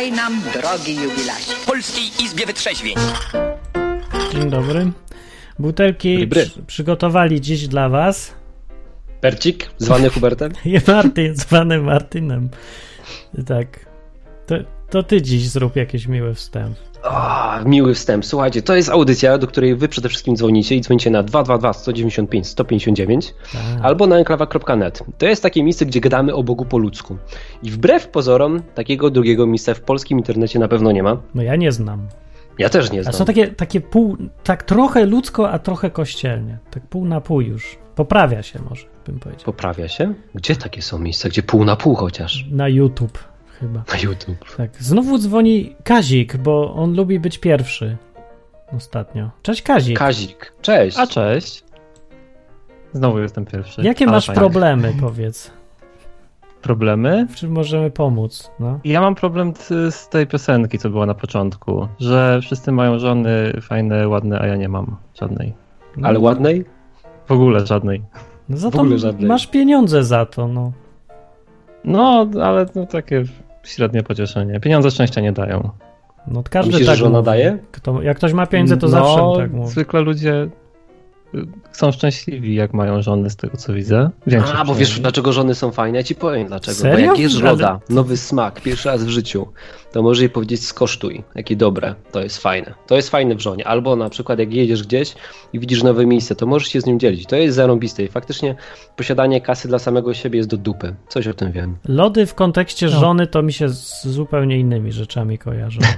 Witaj nam, drogi jubilacie. W Polskiej Izbie Wytrzeźwień. Dzień dobry. Butelki Dobry. przy, przygotowali dziś dla was. Percik, zwany Hubertem? Je Martyn, zwany Martynem. Tak. To, to ty dziś zrób jakiś miły wstęp. O, miły wstęp. Słuchajcie, to jest audycja, do której wy przede wszystkim dzwonicie i dzwonicie na 222 195 159 Tak. albo na enklawa.net. To jest takie miejsce, gdzie gadamy o Bogu po ludzku. I wbrew pozorom, takiego drugiego miejsca w polskim internecie na pewno nie ma. No ja nie znam. Ja też nie A znam. są takie, takie pół, tak trochę ludzko, a trochę kościelnie. Tak pół na pół już. Poprawia się może, bym powiedział. Poprawia się? Gdzie takie są miejsca? Gdzie pół na pół chociaż? Na YouTube chyba. Na YouTube. Tak. Znowu dzwoni Kazik, bo on lubi być pierwszy. Ostatnio. Cześć Kazik. Kazik, cześć. A cześć. Znowu jestem pierwszy. Jakie Ale masz fajnie. problemy, powiedz? Problemy? W czym możemy pomóc? No. Ja mam problem t- z tej piosenki, co była na początku, że wszyscy mają żony fajne, ładne, a ja nie mam żadnej. no. Ale ładnej? W ogóle żadnej. No za w to ogóle żadnej. masz pieniądze za to, no. No, ale no, takie średnie pocieszenie. Pieniądze szczęścia nie dają. no każdy Myślisz, tak że mówi. daje? Kto, jak ktoś ma pieniądze, to no, zawsze tak mówi. zwykle ludzie są szczęśliwi, jak mają żony, z tego co widzę. Większość A, bo wiesz dlaczego żony są fajne? Ja ci powiem dlaczego. Serio? Bo jak jesz Ale- loda, nowy smak, pierwszy raz w życiu, to może jej powiedzieć skosztuj, jakie dobre, to jest fajne. To jest fajne w żonie. Albo na przykład jak jedziesz gdzieś i widzisz nowe miejsce, to możesz się z nim dzielić. To jest zarąbiste i faktycznie posiadanie kasy dla samego siebie jest do dupy. Coś o tym wiem. Lody w kontekście No. żony to mi się z zupełnie innymi rzeczami kojarzą.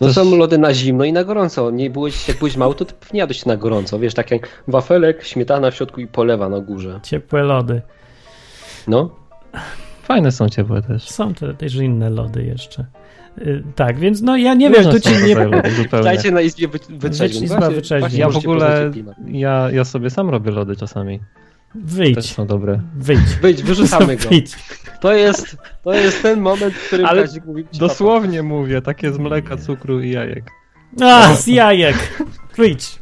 No Też- są lody na zimno i na gorąco. Nie byłeś, jak byłeś mały, to ty pewnie jadłeś na gorąco. Wiesz, tak jak wafelek, śmietana w środku i polewa na górze. Ciepłe lody. No, Fajne są ciepłe też. Są te, też inne lody jeszcze. Y, tak, więc no ja nie wiem, Różne tu ci nie... dajcie na izbie wy, wytrzeźwień. Izba Ja w ogóle, ja, ja sobie sam robię lody czasami. Też Wyjdź, są dobre. wyjdź. Wyjdź, wyrzucamy go. Wyjdź. To jest, to jest ten moment, w którym Ale Kazik mówi Dosłownie mówię, takie z mleka, cukru i jajek. A, z jajek. Wyjdź.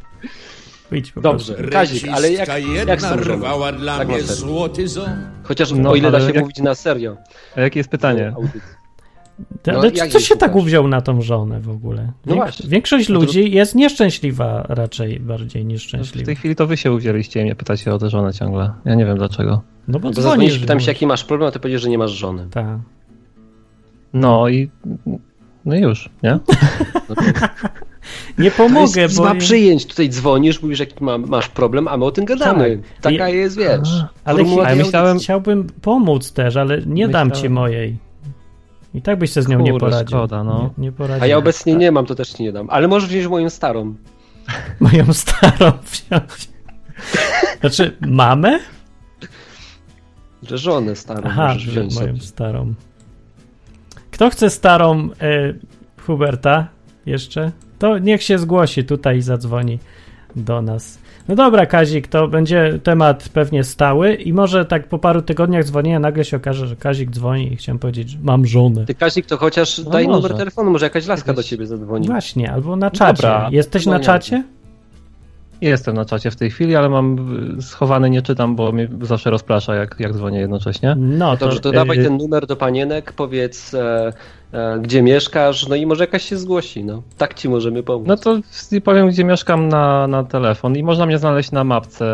Wyjdź po Dobrze, Kazik, ale jak, jak są rwała dla Tak mnie złoty ząb. Chociaż No, o ile da się jak- mówić na serio. A jakie jest pytanie? Audycji. No, Ale co się tak uwziął na tą żonę w ogóle? No. Większość No to- ludzi jest nieszczęśliwa raczej bardziej niż W szczęśliwa. tej chwili to wy się uwzięliście i mnie pytacie o tę żonę ciągle. Ja nie wiem dlaczego. No bo Bo dzwonisz. pytam się, jaki masz problem, a ty powiesz, że nie masz żony. Tak. No i... No i już, nie? Nie To pomogę, bo... izba przyjęć, tutaj dzwonisz, mówisz, jaki ma, masz problem, a my o tym gadamy. Tak. Taka I- jest, wiesz. Ale formuła A ja tej myślałem- Chciałbym pomóc też, ale nie dam Myślałem- ci mojej. I tak byś się z nią nie Kurde, poradził. szkoda, no. Nie, nie poradził. A ja obecnie nie mam, to też ci nie dam. Ale możesz wziąć moją starą. Moją starą wziąć. Znaczy, mamę? Że żonę starą Aha, możesz że wziąć moją sobie. starą. Kto chce starą e, Huberta jeszcze? To niech się zgłosi tutaj i zadzwoni do nas. No dobra, Kazik, to będzie temat pewnie stały i może tak po paru tygodniach dzwonienia nagle się okaże, że Kazik dzwoni i chciałem powiedzieć, że mam żonę. Ty Kazik, to chociaż No daj może. numer telefonu, może jakaś laska do ciebie zadzwoni. Właśnie, albo na czacie. Dobra. Jesteś No na nie. czacie? Jestem na czacie w tej chwili, ale mam y, schowany, nie czytam, bo mnie zawsze rozprasza, jak, jak dzwonię jednocześnie. No to, Dobrze, to dawaj y- ten numer do panienek, powiedz e, gdzie mieszkasz, no i może jakaś się zgłosi, no. Tak ci możemy pomóc. No to powiem, gdzie mieszkam na, na telefon i można mnie znaleźć na mapce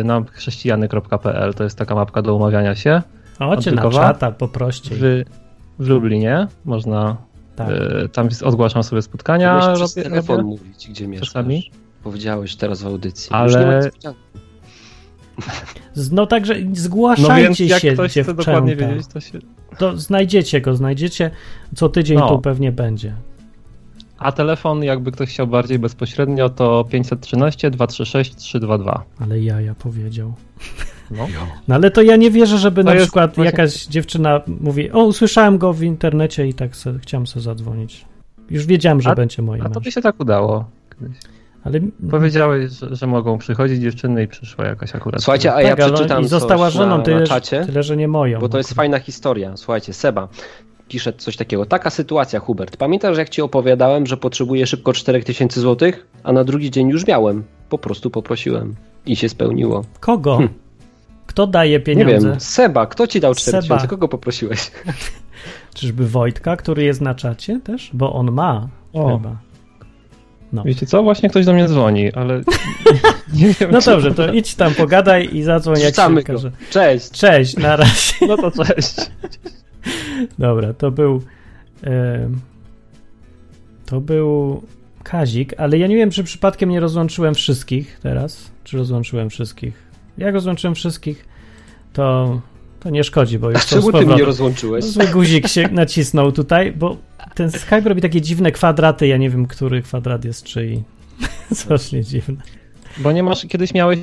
y, na chrześcijany.pl. To jest taka mapka do umawiania się. chodźcie na Antykowa? czata poproście. W, w Lublinie można, Tak. y, tam ogłaszam sobie spotkania. Możesz przez robię- telefon robię. mówić, gdzie mieszkasz. Czasami. Powiedziałeś teraz w audycji. Ale- Już nie ma niespodzianki. Z- No także No zgłaszajcie więc jak się, ktoś chce dokładnie wiedzieć, to się... To znajdziecie go, znajdziecie. Co tydzień No. tu pewnie będzie. A telefon, jakby ktoś chciał bardziej bezpośrednio, to 513 236 322. Ale ja, ja powiedział. No. No ale to ja nie wierzę, żeby To na przykład właśnie- jakaś dziewczyna mówi, o usłyszałem go w internecie i tak se, chciałem sobie zadzwonić. Już wiedziałem, że A- będzie moim A to by się tak udało. kiedyś. Ale Powiedziałeś, że, że mogą przychodzić dziewczyny i przyszła jakaś akurat. Słuchajcie, a ja tak, przeczytam i została żoną, na, tyle, na że- czacie, tyle, że nie moją. bo to jest fajna historia. Słuchajcie, Seba pisze coś takiego. Taka sytuacja, Hubert. Pamiętasz, jak ci opowiadałem, że potrzebuję szybko 4000 zł, a na drugi dzień już miałem. Po prostu poprosiłem i się spełniło. Kogo? Hmm. Kto daje Nie pieniądze? wiem, Seba, kto ci dał Seba. 4000? Kogo poprosiłeś? Czyżby Wojtka, który jest na czacie też? Bo on ma O. chyba. No. Wiecie co? Właśnie ktoś do mnie dzwoni, ale nie wiem. No dobrze, to idź tam pogadaj i zadzwoń jak się okaże. Cześć! Cześć, na razie. No to cześć. Dobra, to był. to był Kazik, ale ja nie wiem, czy przypadkiem nie rozłączyłem wszystkich teraz. Czy rozłączyłem wszystkich? Jak rozłączyłem wszystkich, to, to nie szkodzi, bo A już z czemu ty mnie rozłączyłeś? Zły guzik się nacisnął tutaj, bo ten Skype robi takie dziwne kwadraty. Ja nie wiem, który kwadrat jest czyj. Strasznie dziwne. Bo nie masz, kiedyś miałeś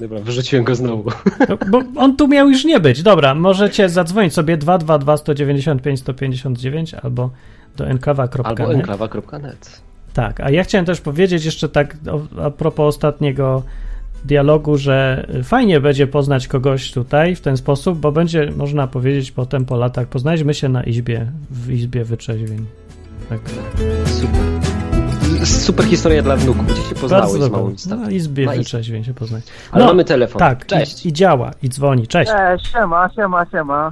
Dobra, wyrzuciłem go znowu. No, bo on tu miał już nie być. Dobra, możecie zadzwonić sobie 222 195 159 albo do Albo enklawa.net. enklawa.net. Tak, a ja chciałem też powiedzieć jeszcze tak a propos ostatniego dialogu, że fajnie będzie poznać kogoś tutaj w ten sposób, bo będzie można powiedzieć potem po latach, poznaliśmy się na izbie, w izbie wyczeźwień. Tak. Super. Super historia dla wnuków, gdzie się poznałeś z małą Na izbie Na izbie. wyczeźwień się poznać. Ale No, mamy telefon. Tak, Cześć. I, i działa, i dzwoni. Cześć. Cześć, siema, siema, siema.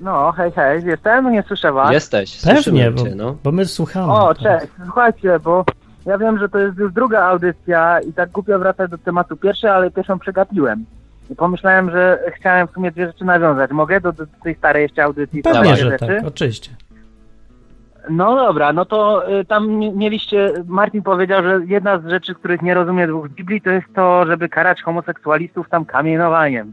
No, hej, hej, jestem, nie słyszę was. Jesteś, Pewnie, słyszymy bo, cię, no. bo my słuchamy. O, teraz. cześć, słuchajcie, bo ja wiem, że to jest już druga audycja i tak głupio wracać do tematu pierwszej, ale pierwszą przegapiłem. I pomyślałem, że chciałem w sumie dwie rzeczy nawiązać. Mogę do, do tej starej jeszcze audycji? Pewnie, że rzeczy? tak, oczywiście. No dobra, no to y, tam mi- mieliście, Martin powiedział, że jedna z rzeczy, których nie rozumie w Biblii, to jest to, żeby karać homoseksualistów tam kamienowaniem.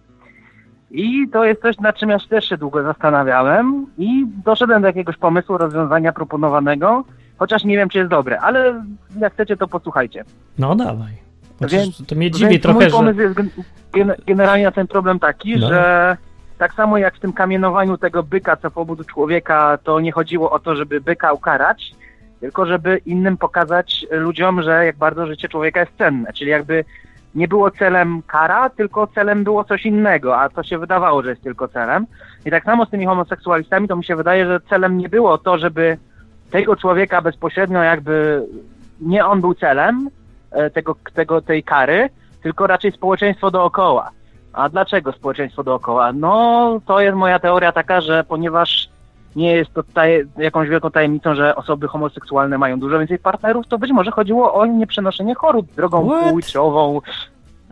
I to jest coś, nad czym ja się też się długo zastanawiałem i doszedłem do jakiegoś pomysłu, rozwiązania proponowanego, chociaż nie wiem, czy jest dobre, ale jak chcecie, to posłuchajcie. No dawaj. Chociaż Więc- to mnie dziwi Więc trochę, mój że... pomysł jest gen- gen- generalnie na ten problem taki, No. że tak samo jak w tym kamienowaniu tego byka, co pobudu człowieka, to nie chodziło o to, żeby byka ukarać, tylko żeby innym pokazać ludziom, że jak bardzo życie człowieka jest cenne. Czyli jakby nie było celem kara, tylko celem było coś innego, a to się wydawało, że jest tylko celem. I tak samo z tymi homoseksualistami, to mi się wydaje, że celem nie było to, żeby tego człowieka bezpośrednio jakby nie on był celem e, tego, tego, tej kary, tylko raczej społeczeństwo dookoła. A dlaczego społeczeństwo dookoła? No, to jest moja teoria taka, że ponieważ nie jest to taj- jakąś wielką tajemnicą, że osoby homoseksualne mają dużo więcej partnerów, to być może chodziło o nieprzenoszenie chorób drogą płciową.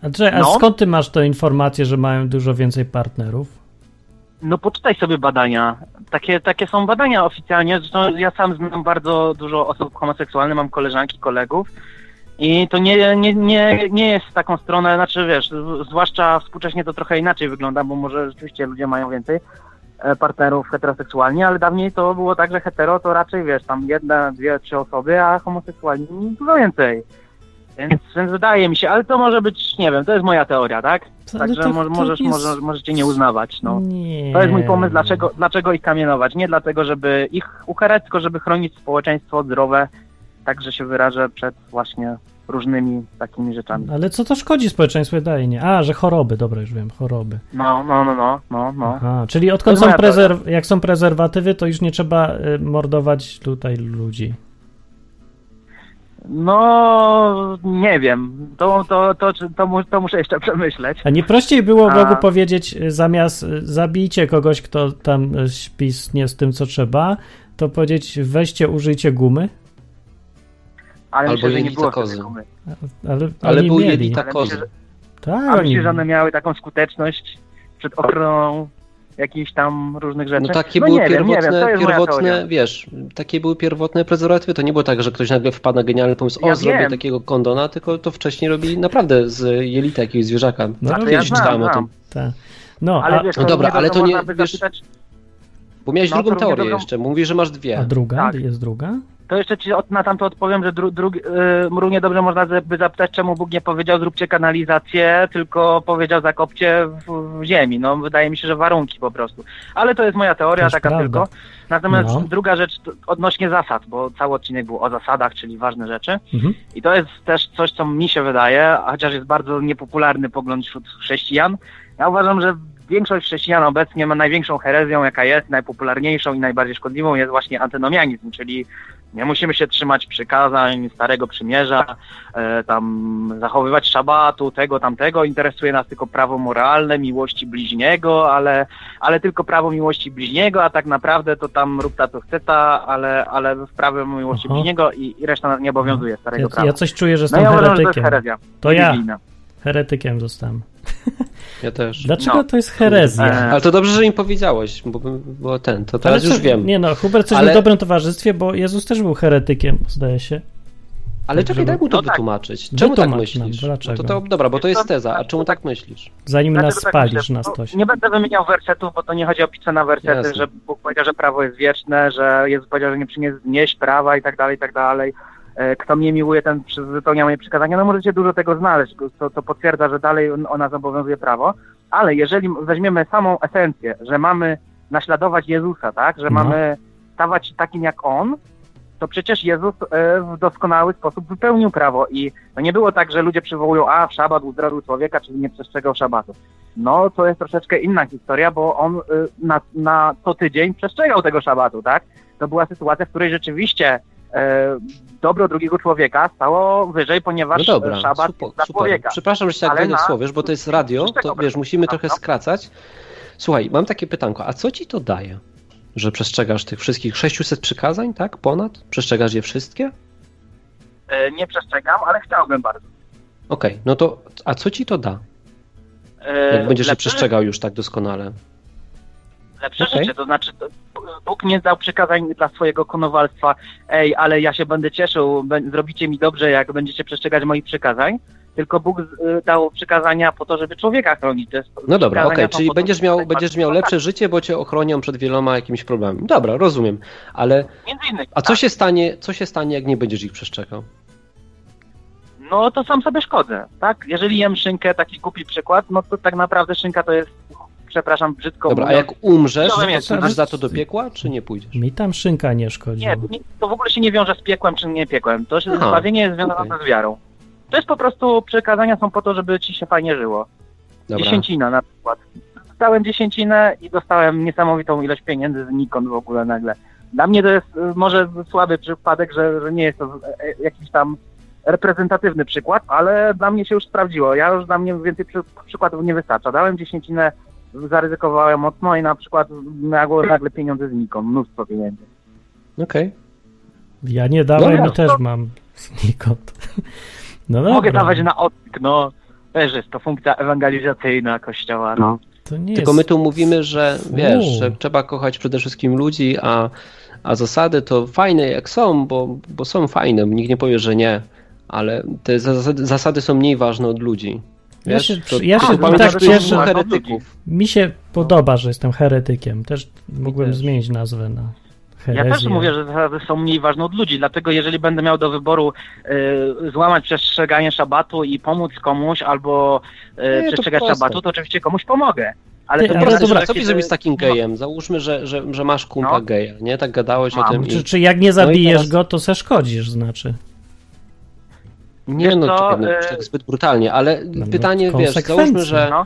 A, a No. skąd ty masz tę informację, że mają dużo więcej partnerów? No poczytaj sobie badania. Takie, takie są badania oficjalnie. Zresztą ja sam znam bardzo dużo osób homoseksualnych, mam koleżanki, kolegów. I to nie, nie, nie, nie jest w taką stronę, znaczy wiesz, zwłaszcza współcześnie to trochę inaczej wygląda, bo może rzeczywiście ludzie mają więcej e, partnerów heteroseksualnie, ale dawniej to było tak, że hetero to raczej wiesz, tam jedna, dwie, trzy osoby, a homoseksualni dużo więcej. Więc, więc wydaje mi się, ale to może być, nie wiem, to jest moja teoria, tak? Ale Także to- to możesz, jest- może, możecie nie uznawać, no. Nie. To jest mój pomysł, dlaczego, dlaczego ich kamienować. Nie dlatego, żeby ich ukarać, tylko żeby chronić społeczeństwo zdrowe, tak że się wyrażę przed właśnie różnymi takimi rzeczami. Ale co to szkodzi społeczeństwu? Wydaje nie. A, że choroby, dobra, już wiem, choroby. No, no, no, no, no, no. Aha, czyli odkąd są prezerw... jak są prezerwatywy, to już nie trzeba y, mordować tutaj ludzi. No, nie wiem. To, to, to, to, to muszę jeszcze przemyśleć. A nie prościej było A- Bogu powiedzieć, y, zamiast y, zabijcie kogoś, kto tam y, śpi nie z tym, co trzeba, to powiedzieć weźcie, użyjcie gumy? Ale Albo myślę, że nie było kozy. gumy. Ale, Ale był mieli. jelita Ale kozy. myślę, Tak, A myślisz, że one miały taką skuteczność przed ochroną jakichś tam różnych rzeczy? No takie no były nie wiem, nie pierwotne, wiem, moja pierwotne wiesz, takie były pierwotne prezerwatywy. To nie było tak, że ktoś nagle wpadł na genialny pomysł, o, Ja zrobię wiem. takiego kondona, tylko to wcześniej robili naprawdę z jelita jakiegoś zwierzaka. No, A to robię, ja czytałem o tym. tak. No, Ale a, wiesz, No dobra, ale to nie- wiesz- zapytać- Bo miałeś No, drugą teorię dobrą- jeszcze, mówisz, że masz a dwie. druga? Tak. Jest druga? To jeszcze ci od, na tamto odpowiem, że dru, drugi, yy, równie dobrze można by zapytać, czemu Bóg nie powiedział zróbcie kanalizację, tylko powiedział zakopcie w, w ziemi. No wydaje mi się, że warunki po prostu. Ale to jest moja teoria, taka prawda. tylko. Natomiast No. druga rzecz odnośnie zasad, bo cały odcinek był o zasadach, czyli ważne rzeczy. Mhm. I to jest też coś, co mi się wydaje, chociaż jest bardzo niepopularny pogląd wśród chrześcijan. Ja uważam, że większość chrześcijan obecnie ma największą herezją, jaka jest, najpopularniejszą i najbardziej szkodliwą jest właśnie antynomianizm, czyli Nie musimy się trzymać przykazań Starego Przymierza, e, tam zachowywać szabatu, tego, tamtego. Interesuje nas tylko prawo moralne, miłości bliźniego, ale, ale tylko prawo miłości bliźniego, a tak naprawdę to tam rób ta co chce ta, ale, ale w prawie miłości Aha. bliźniego i, i reszta nas nie obowiązuje Starego Ja, Prawa. ja coś czuję, że no jestem ja uważam, że to jest heretykiem. herezja. To ja. Heretykiem zostałem. Ja też. Dlaczego No. to jest herezja? E, Ale to dobrze, że mi powiedziałeś, bo, bo ten, to teraz Ale już wiem. Nie no, Hubert coś Ale- w dobrym towarzystwie, bo Jezus też był heretykiem, zdaje się. Ale czekaj, daj mu to No tak. wytłumaczyć. Czemu tak Wytłumacz nam, myślisz? dlaczego? No to, to dobra, bo to jest teza. A tak, czemu tak- tak myślisz? Zanim nas Dlaczego tak spalisz myślę? na stosie. Nie będę wymieniał wersetów, bo to nie chodzi o pisze na wersety, Jasne. że Bóg powiedział, że prawo jest wieczne, że Jezus powiedział, że nie przyniesie znieść prawa i tak dalej, i tak dalej. E, Kto mnie miłuje, ten wypełnia moje przykazania. No możecie dużo tego znaleźć, co, co potwierdza, że dalej on- ona zobowiązuje prawo. Ale jeżeli weźmiemy samą esencję, że mamy naśladować Jezusa, tak, że No. mamy stawać się takim jak On, to przecież Jezus e, w doskonały sposób wypełnił prawo i to nie było tak, że ludzie przywołują, a w szabat uzdrowił człowieka, czyli nie przestrzegał szabatu. No to jest troszeczkę inna historia, bo on y, na, na co tydzień przestrzegał tego szabatu, tak? To była sytuacja, w której rzeczywiście e, dobro drugiego człowieka stało wyżej, No ponieważ dobra, e, szabat jest dla super. człowieka. Przepraszam, że się tak Ale wejdę w na- słowo, wiesz, bo to jest radio, to wiesz, musimy trochę skracać. Słuchaj, mam takie pytanko, a co ci to daje? Że przestrzegasz tych wszystkich 600 przykazań, tak? Ponad? Przestrzegasz je wszystkie? E, nie przestrzegam, ale chciałbym bardzo. Okej, no to, a co ci to da? E, Jak będziesz je lepsze- przestrzegał już tak doskonale? Lepsze Okej. życie, to znaczy Bóg nie dał przykazań dla swojego konowalstwa, ej, ale ja się będę cieszył, zrobicie mi dobrze, jak będziecie przestrzegać moich przykazań, tylko Bóg y, dał przykazania po to, żeby człowieka chronić. No dobra, okej, są czyli będziesz miał, będziesz miał lepsze życie, bo cię ochronią przed wieloma jakimiś problemami. Dobra, rozumiem, ale Między innymi. a co tak. się stanie, co się stanie, jak nie będziesz ich przestrzegał? No to sam sobie szkodzę, tak? Jeżeli jem szynkę, taki głupi przykład, no to tak naprawdę szynka to jest, przepraszam, brzydko Dobra, a mówiąc, jak umrzesz, to no. za to do piekła, czy nie pójdziesz? Mi tam szynka nie szkodzi. Nie, nie, to w ogóle się nie wiąże z piekłem czy nie piekłem. To się, Aha, zbawienie jest związane okej. z wiarą. To jest po prostu, przekazania są po to, żeby ci się fajnie żyło. Dobra. Dziesięcina na przykład. Dostałem dziesięcinę i dostałem niesamowitą ilość pieniędzy znikąd w ogóle nagle. Dla mnie to jest y, może słaby przypadek, że, że nie jest to e, e, jakiś tam reprezentatywny przykład, ale dla mnie się już sprawdziło. Ja już dla mnie więcej przy, przykładów nie wystarcza. Dałem dziesięcinę, zaryzykowałem mocno i na przykład nagle, nagle pieniądze znikąd, mnóstwo pieniędzy. Okej. Ja nie dałem Dobra. i też mam znikąd. No dobra. Mogę dawać na odwyk, no. Też jest to funkcja ewangelizacyjna kościoła, no. To nie Tylko jest... my tu mówimy, że wiesz, Uuu. że trzeba kochać przede wszystkim ludzi, a, a zasady to fajne jak są, bo, bo są fajne, nikt nie powie, że nie, ale te zasady, zasady są mniej ważne od ludzi. Ja Wiesz, się- to, ja to się tak że jest cieszę- heretyków. Mi się podoba, że jestem heretykiem. Też mógłbym też. zmienić nazwę na Ja herezję. też mówię, że zasady są mniej ważne od ludzi, dlatego jeżeli będę miał do wyboru y, złamać przestrzeganie szabatu i pomóc komuś, albo y, Nie, to przestrzegać proste. szabatu, to oczywiście komuś pomogę. Ale Ty, to ale Dobra, znaczy, dobra, że co byś zrobić z takim gejem? Załóżmy, że, że, że masz kumpla No. geja, nie? Tak gadałeś o Mam. tym. Czy, I... czy jak nie zabijesz teraz- go, to se szkodzisz, znaczy. Nie, Wiesz no co, no, y- tak zbyt brutalnie, ale no, pytanie, wiesz, załóżmy, że No.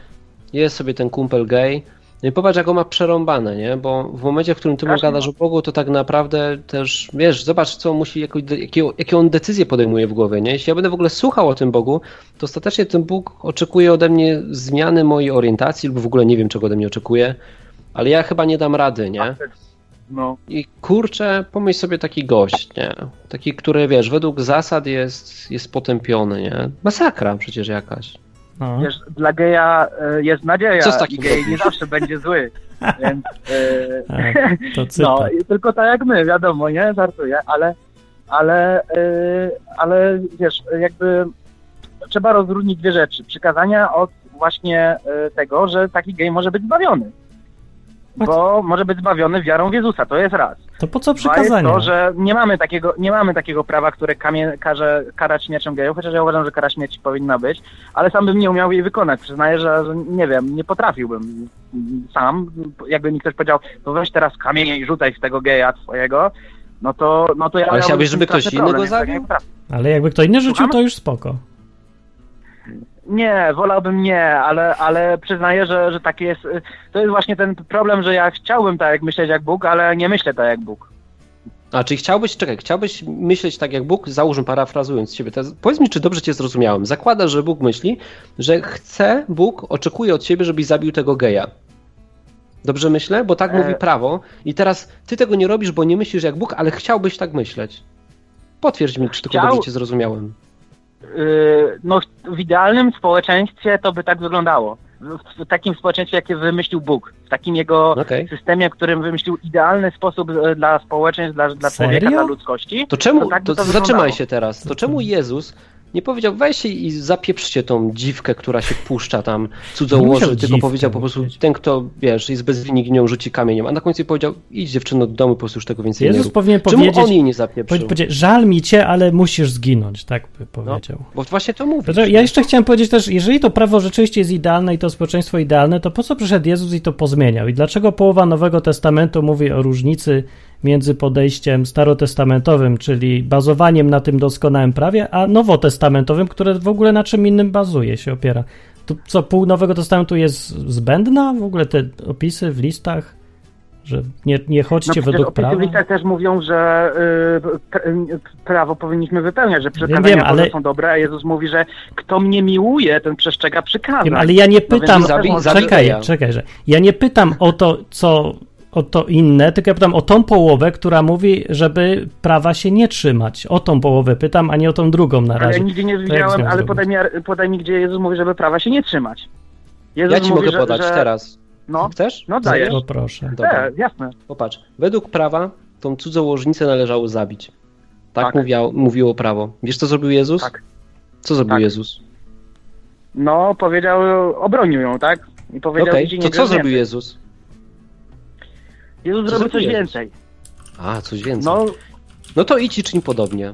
jest sobie ten kumpel gej, no i popatrz, jak on ma przerąbane, nie? Bo w momencie, w którym ty mu gadasz o Bogu, to tak naprawdę też, wiesz, zobacz, co musi, jaką, jakie, jakie on decyzje podejmuje w głowie, nie? Jeśli ja będę w ogóle słuchał o tym Bogu, to ostatecznie ten Bóg oczekuje ode mnie zmiany mojej orientacji, lub w ogóle nie wiem, czego ode mnie oczekuje, ale ja chyba nie dam rady, nie? No. I kurczę, pomyśl sobie taki gość, nie? Taki, który, wiesz, według zasad jest, jest potępiony, nie? Masakra przecież jakaś. No. Wiesz, dla geja y, jest nadzieja Co z takim i gej nie zawsze będzie zły. Więc, y, A, to no, tylko tak jak my, wiadomo, nie? Żartuję, ale, ale, y, ale wiesz, jakby trzeba rozróżnić dwie rzeczy. Przykazania od właśnie y, tego, że taki gej może być zbawiony. Bo może być zbawiony wiarą w Jezusa, to jest raz. To po co przykazania? to, że nie mamy takiego, nie mamy takiego prawa, które kamie, każe karać śmiercią gejów, chociaż ja uważam, że kara śmierci powinna być, ale sam bym nie umiał jej wykonać. Przyznaję, że, że nie wiem, nie potrafiłbym sam. Jakby mi ktoś powiedział, to weź teraz kamienie i rzucaj w tego geja swojego, no to, no to ja Ale chciałbyś, żeby ktoś inny go tak zabił? nie potrafię. Ale jakby kto inny rzucił, to już spoko. Nie, wolałbym nie, ale, ale przyznaję, że, że taki jest, to jest właśnie ten problem, że ja chciałbym tak jak myśleć jak Bóg, ale nie myślę tak jak Bóg. A, czyli chciałbyś, czekaj, chciałbyś myśleć tak jak Bóg, załóżmy parafrazując ciebie, teraz, powiedz mi, czy dobrze cię zrozumiałem. Zakładasz, że Bóg myśli, że chce, Bóg oczekuje od ciebie, żebyś zabił tego geja. Dobrze myślę? Bo tak E- mówi prawo i teraz ty tego nie robisz, bo nie myślisz jak Bóg, ale chciałbyś tak myśleć. Potwierdź mi, czy tylko Chciał- dobrze cię zrozumiałem. Yy, no, w idealnym społeczeństwie to by tak wyglądało. W, takim społeczeństwie, jakie wymyślił Bóg. W takim jego Okej. systemie, w którym wymyślił idealny sposób e, dla społeczeństw, dla, dla człowieka, dla ludzkości. To czemu, To tak to to zatrzymaj się teraz, to czemu Jezus nie powiedział, weźcie i zapieprzcie tą dziwkę, która się puszcza tam Nie cudzołoży, tylko dziwkę powiedział po prostu, powiedzieć. ten kto, wiesz, jest bez winy gnią rzuci kamieniem, a na końcu powiedział, idź dziewczyno do domu, po prostu już tego więcej nie Jezus rób. powinien Czemu powiedzieć, on jej nie zapieprzył? żal mi cię, ale musisz zginąć, tak by powiedział. Bo właśnie to mówi. Znaczy, Ja jeszcze chciałem powiedzieć też, jeżeli to prawo rzeczywiście jest idealne i to społeczeństwo idealne, to po co przyszedł Jezus i to pozmieniał? I dlaczego połowa Nowego Testamentu mówi o różnicy między podejściem starotestamentowym, czyli bazowaniem na tym doskonałym prawie, a nowotestamentowym, które w ogóle na czym innym bazuje, się opiera? To co, pół Nowego Testamentu jest zbędna? W ogóle te opisy w listach? Że nie, nie No chodźcie przecież według opisy w prawa? listach też mówią, że y, y, prawo powinniśmy wypełniać, że przekazania wiem, ale- są dobre, a Jezus mówi, że kto mnie miłuje, ten przestrzega przykazań. Wiem, ale ja nie No więc pytam. zabij- czekaj, zabij- czekaj, że. Ja nie pytam o to, co. O to inne, tylko ja pytam o tą połowę, która mówi, żeby prawa się nie trzymać. O tą połowę pytam, a nie o tą drugą na Ale ja razie. nigdzie nie widziałem, ale podaj mi, podaj mi, gdzie Jezus mówi, żeby prawa się nie trzymać. Jezus Ja ci mówi, mogę że, podać że... teraz. No, Chcesz? No dajesz. O, proszę. Dobra. e, jasne. Popatrz, według prawa tą cudzołożnicę należało zabić. Tak, Tak. Mówiało, mówiło prawo. Wiesz co zrobił Jezus? Tak. Co zrobił Tak. Jezus? No, powiedział, obronił ją, tak? I powiedział, nie to co zrobił. Jezus? Jezus zrobił coś więcej. A, coś więcej. No, No to idź i czyń podobnie.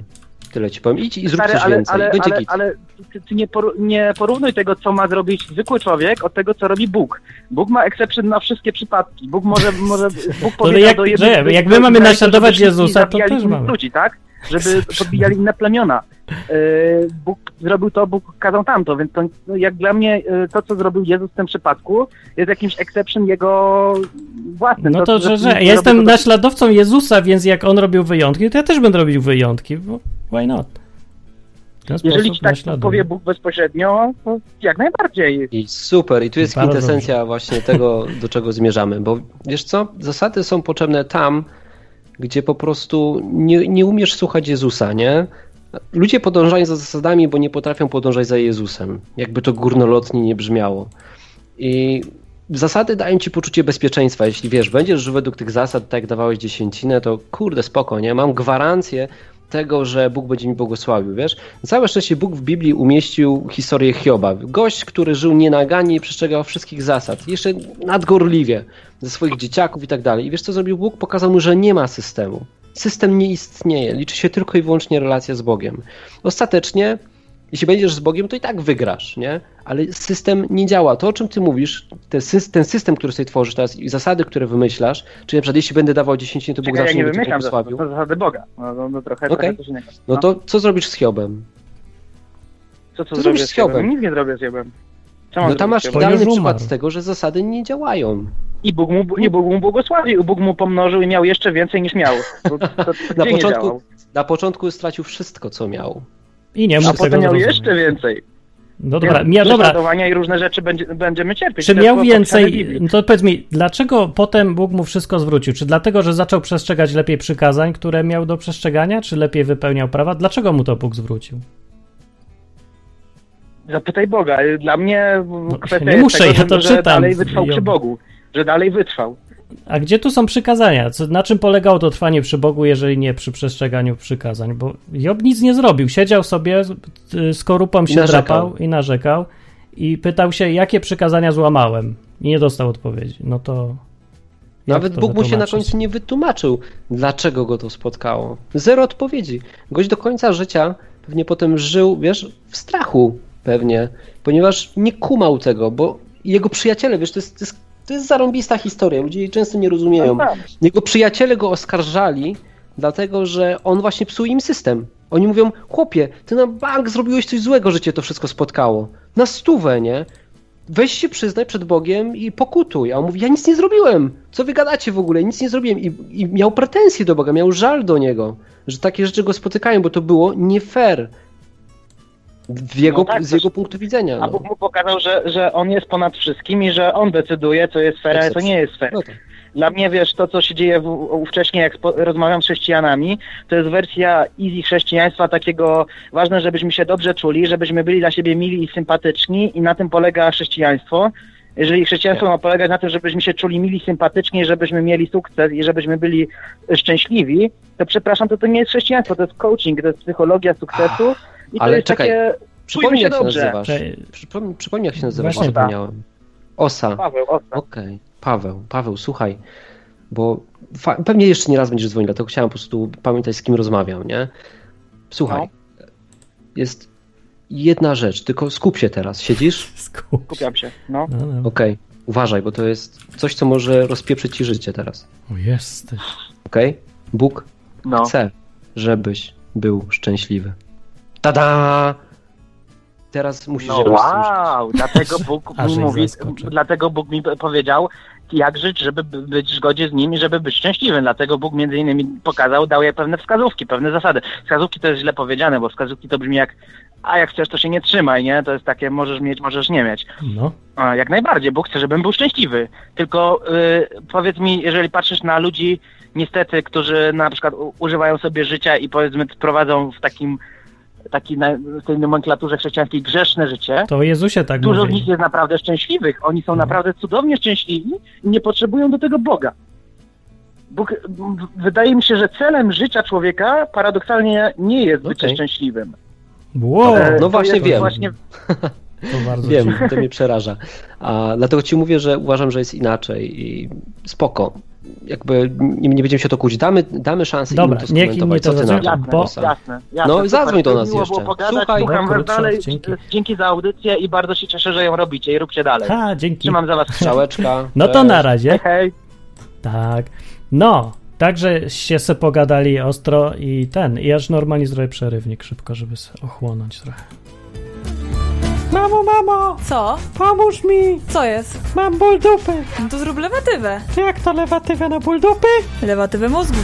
Tyle ci powiem. Idź i zrób stary, coś ale, więcej. ale, Będzie ale, git. ale ty, ty nie, poru, nie porównuj tego, co ma zrobić zwykły człowiek, od tego, co robi Bóg. Bóg ma exception na wszystkie przypadki. Bóg może, może Bóg powiedział jak- do jednych... że jak my mamy naśladować Jezusa, to też mamy. ludzi, tak? Żeby podbijali inne plemiona. Yy, Bóg zrobił to, Bóg kazał tamto, więc to, no, jak dla mnie yy, to, co zrobił Jezus w tym przypadku, jest jakimś exception jego własnym. No to, że, że ja jestem to- naśladowcą Jezusa, więc jak on robił wyjątki, to ja też będę robił wyjątki, bo why not? Jeżeli ci tak powie Bóg bezpośrednio, to jak najbardziej. I super, i tu jest Bardzo kwintesencja właśnie tego, do czego zmierzamy, bo wiesz co, zasady są potrzebne tam, gdzie po prostu nie, nie umiesz słuchać Jezusa, nie? Ludzie podążają za zasadami, bo nie potrafią podążać za Jezusem, jakby to górnolotnie nie brzmiało. I zasady dają ci poczucie bezpieczeństwa. Jeśli wiesz, będziesz żył według tych zasad, tak jak dawałeś dziesięcinę, to kurde, spoko, nie? Mam gwarancję tego, że Bóg będzie mi błogosławił, wiesz? Całe szczęście Bóg w Biblii umieścił historię Hioba. Gość, który żył nienagannie i przestrzegał wszystkich zasad. Jeszcze nadgorliwie ze swoich dzieciaków i tak dalej. I wiesz, co zrobił Bóg? Pokazał mu, że nie ma systemu. System nie istnieje. Liczy się tylko i wyłącznie relacja z Bogiem. Ostatecznie jeśli będziesz z Bogiem, to i tak wygrasz, nie? Ale system nie działa. To, o czym ty mówisz, ten system, ten system który sobie tworzysz teraz i zasady, które wymyślasz, czyli na przykład jeśli będę dawał 10, to Bóg Czekaj, ja nie będzie wymyślam, to, to zasady Boga. No, no, no trochę, Okej. trochę coś innego. No to co zrobisz z Hiobem? Co, co co zrobisz z z Hiobem? Nic nie zrobię z Hiobem. No tam masz z idealny przykład umarł. tego, że zasady nie działają. I Bóg mu, nie, Bóg mu błogosławił, Bóg mu pomnożył i miał jeszcze więcej niż miał. To, to, Na początku, na początku stracił wszystko, co miał. I nie A mógł tego potem miał jeszcze więcej. No dobra, miał, dobra. i różne rzeczy będzie, będziemy cierpieć. Czy miał więcej, no to powiedz mi, dlaczego potem Bóg mu wszystko zwrócił? Czy dlatego, że zaczął przestrzegać lepiej przykazań, które miał do przestrzegania, czy lepiej wypełniał prawa? Dlaczego mu to Bóg zwrócił? Zapytaj Boga. Dla mnie kwestia nie jest muszę, tego, ja to że, czytam. dalej wytrwał przy Bogu. Że dalej wytrwał. A gdzie tu są przykazania? Co, na czym polegało to trwanie przy Bogu, jeżeli nie przy przestrzeganiu przykazań? Bo Job nic nie zrobił. Siedział sobie, y, z korupą się narzekał. drapał i narzekał i pytał się, jakie przykazania złamałem. I nie dostał odpowiedzi. No to... Nawet to Bóg mu się na końcu nie wytłumaczył, dlaczego go to spotkało. Zero odpowiedzi. Gość do końca życia pewnie potem żył, wiesz, w strachu pewnie, ponieważ nie kumał tego, bo jego przyjaciele, wiesz, to jest, to jest, to jest zarąbista historia, ludzie jej często nie rozumieją. No tak. Jego przyjaciele go oskarżali, dlatego że on właśnie psuł im system. Oni mówią, chłopie, ty na bank zrobiłeś coś złego, że cię to wszystko spotkało. Na stówę, nie? weź się przyznaj przed Bogiem i pokutuj. A on mówi, ja nic nie zrobiłem. Co wy gadacie w ogóle? Nic nie zrobiłem. I, i miał pretensje do Boga, miał żal do Niego, że takie rzeczy go spotykają, bo to było nie fair. W jego, No tak, z jego punktu widzenia. A No. Bóg mu pokazał, że, że on jest ponad wszystkim i że on decyduje, co jest fair, a co nie jest fair. No tak. Dla mnie, wiesz, to co się dzieje w, u, wcześniej, jak spo, rozmawiam z chrześcijanami, to jest wersja easy chrześcijaństwa takiego, ważne, żebyśmy się dobrze czuli, żebyśmy byli dla siebie mili i sympatyczni i na tym polega chrześcijaństwo. Jeżeli chrześcijaństwo ma polegać na tym, żebyśmy się czuli mili, sympatycznie, żebyśmy mieli sukces i żebyśmy byli szczęśliwi, to przepraszam, to to nie jest chrześcijaństwo, to jest coaching, to jest psychologia sukcesu i to ale jest czekaj, takie... Przypomnij, się jak się nazywasz. Przypomnij, przypomnij, jak się nazywasz, Właśnie. zapomniałem. Osa. Paweł, ostro. Okej, Paweł, Paweł, słuchaj, bo fa- pewnie jeszcze nie raz będziesz dzwonił, dlatego chciałem po prostu pamiętać, z kim rozmawiam, nie? Słuchaj, jest jedna rzecz, tylko skup się teraz. Siedzisz? Skup. Skupiam się, no. No, no. Okej, uważaj, bo to jest coś, co może rozpieprzyć ci życie teraz. O, jesteś. Okej? Bóg no. chce, żebyś był szczęśliwy. Tada! Teraz musisz No wow, dlatego Bóg mi mówi, dlatego Bóg mi powiedział, jak żyć, żeby być w zgodzie z nim i żeby być szczęśliwym. Dlatego Bóg między innymi pokazał, dał je pewne wskazówki, pewne zasady. Wskazówki to jest źle powiedziane, bo wskazówki to brzmi jak a jak chcesz, to się nie trzymaj, nie? To jest takie, możesz mieć, możesz nie mieć. No. A, jak najbardziej, Bóg chce, żebym był szczęśliwy. Tylko y, powiedz mi, jeżeli patrzysz na ludzi, niestety, którzy na przykład używają sobie życia i powiedzmy prowadzą w takim takiej na, w tej nomenklaturze chrześcijańskiej grzeszne życie, To Jezusie tak Dużo z mówi. nich jest naprawdę szczęśliwych. Oni są Mhm. naprawdę cudownie szczęśliwi i nie potrzebują do tego Boga. Bóg, wydaje mi się, że celem życia człowieka paradoksalnie nie jest bycie szczęśliwym. Wow, E, no właśnie wiem. Właśnie, Wiem, to mnie przeraża. A dlatego ci mówię, że uważam, że jest inaczej i spoko. Jakby nie, nie będziemy się to kłócić. Damy, damy szansę Dobra, im to niech inni to jasne, bo- jasne, jasne. No, zadzwoń do nas miło jeszcze. Było pogadać, Słuchaj. słucham was dalej. odcinki. Dzięki za audycję i bardzo się cieszę, że ją robicie i róbcie dalej. Ha, dzięki. Trzymam za was. Strzałeczka. No to na razie. Hej. Tak. No, także się se pogadali ostro i ten. I aż normalnie zrobię przerywnik szybko, żeby se ochłonąć trochę. Mamo, mamo, Co? pomóż mi! Co jest? Mam ból dupy! No to zrób lewatywę. Jak to lewatywa na ból dupy? Lewatywę mózgu.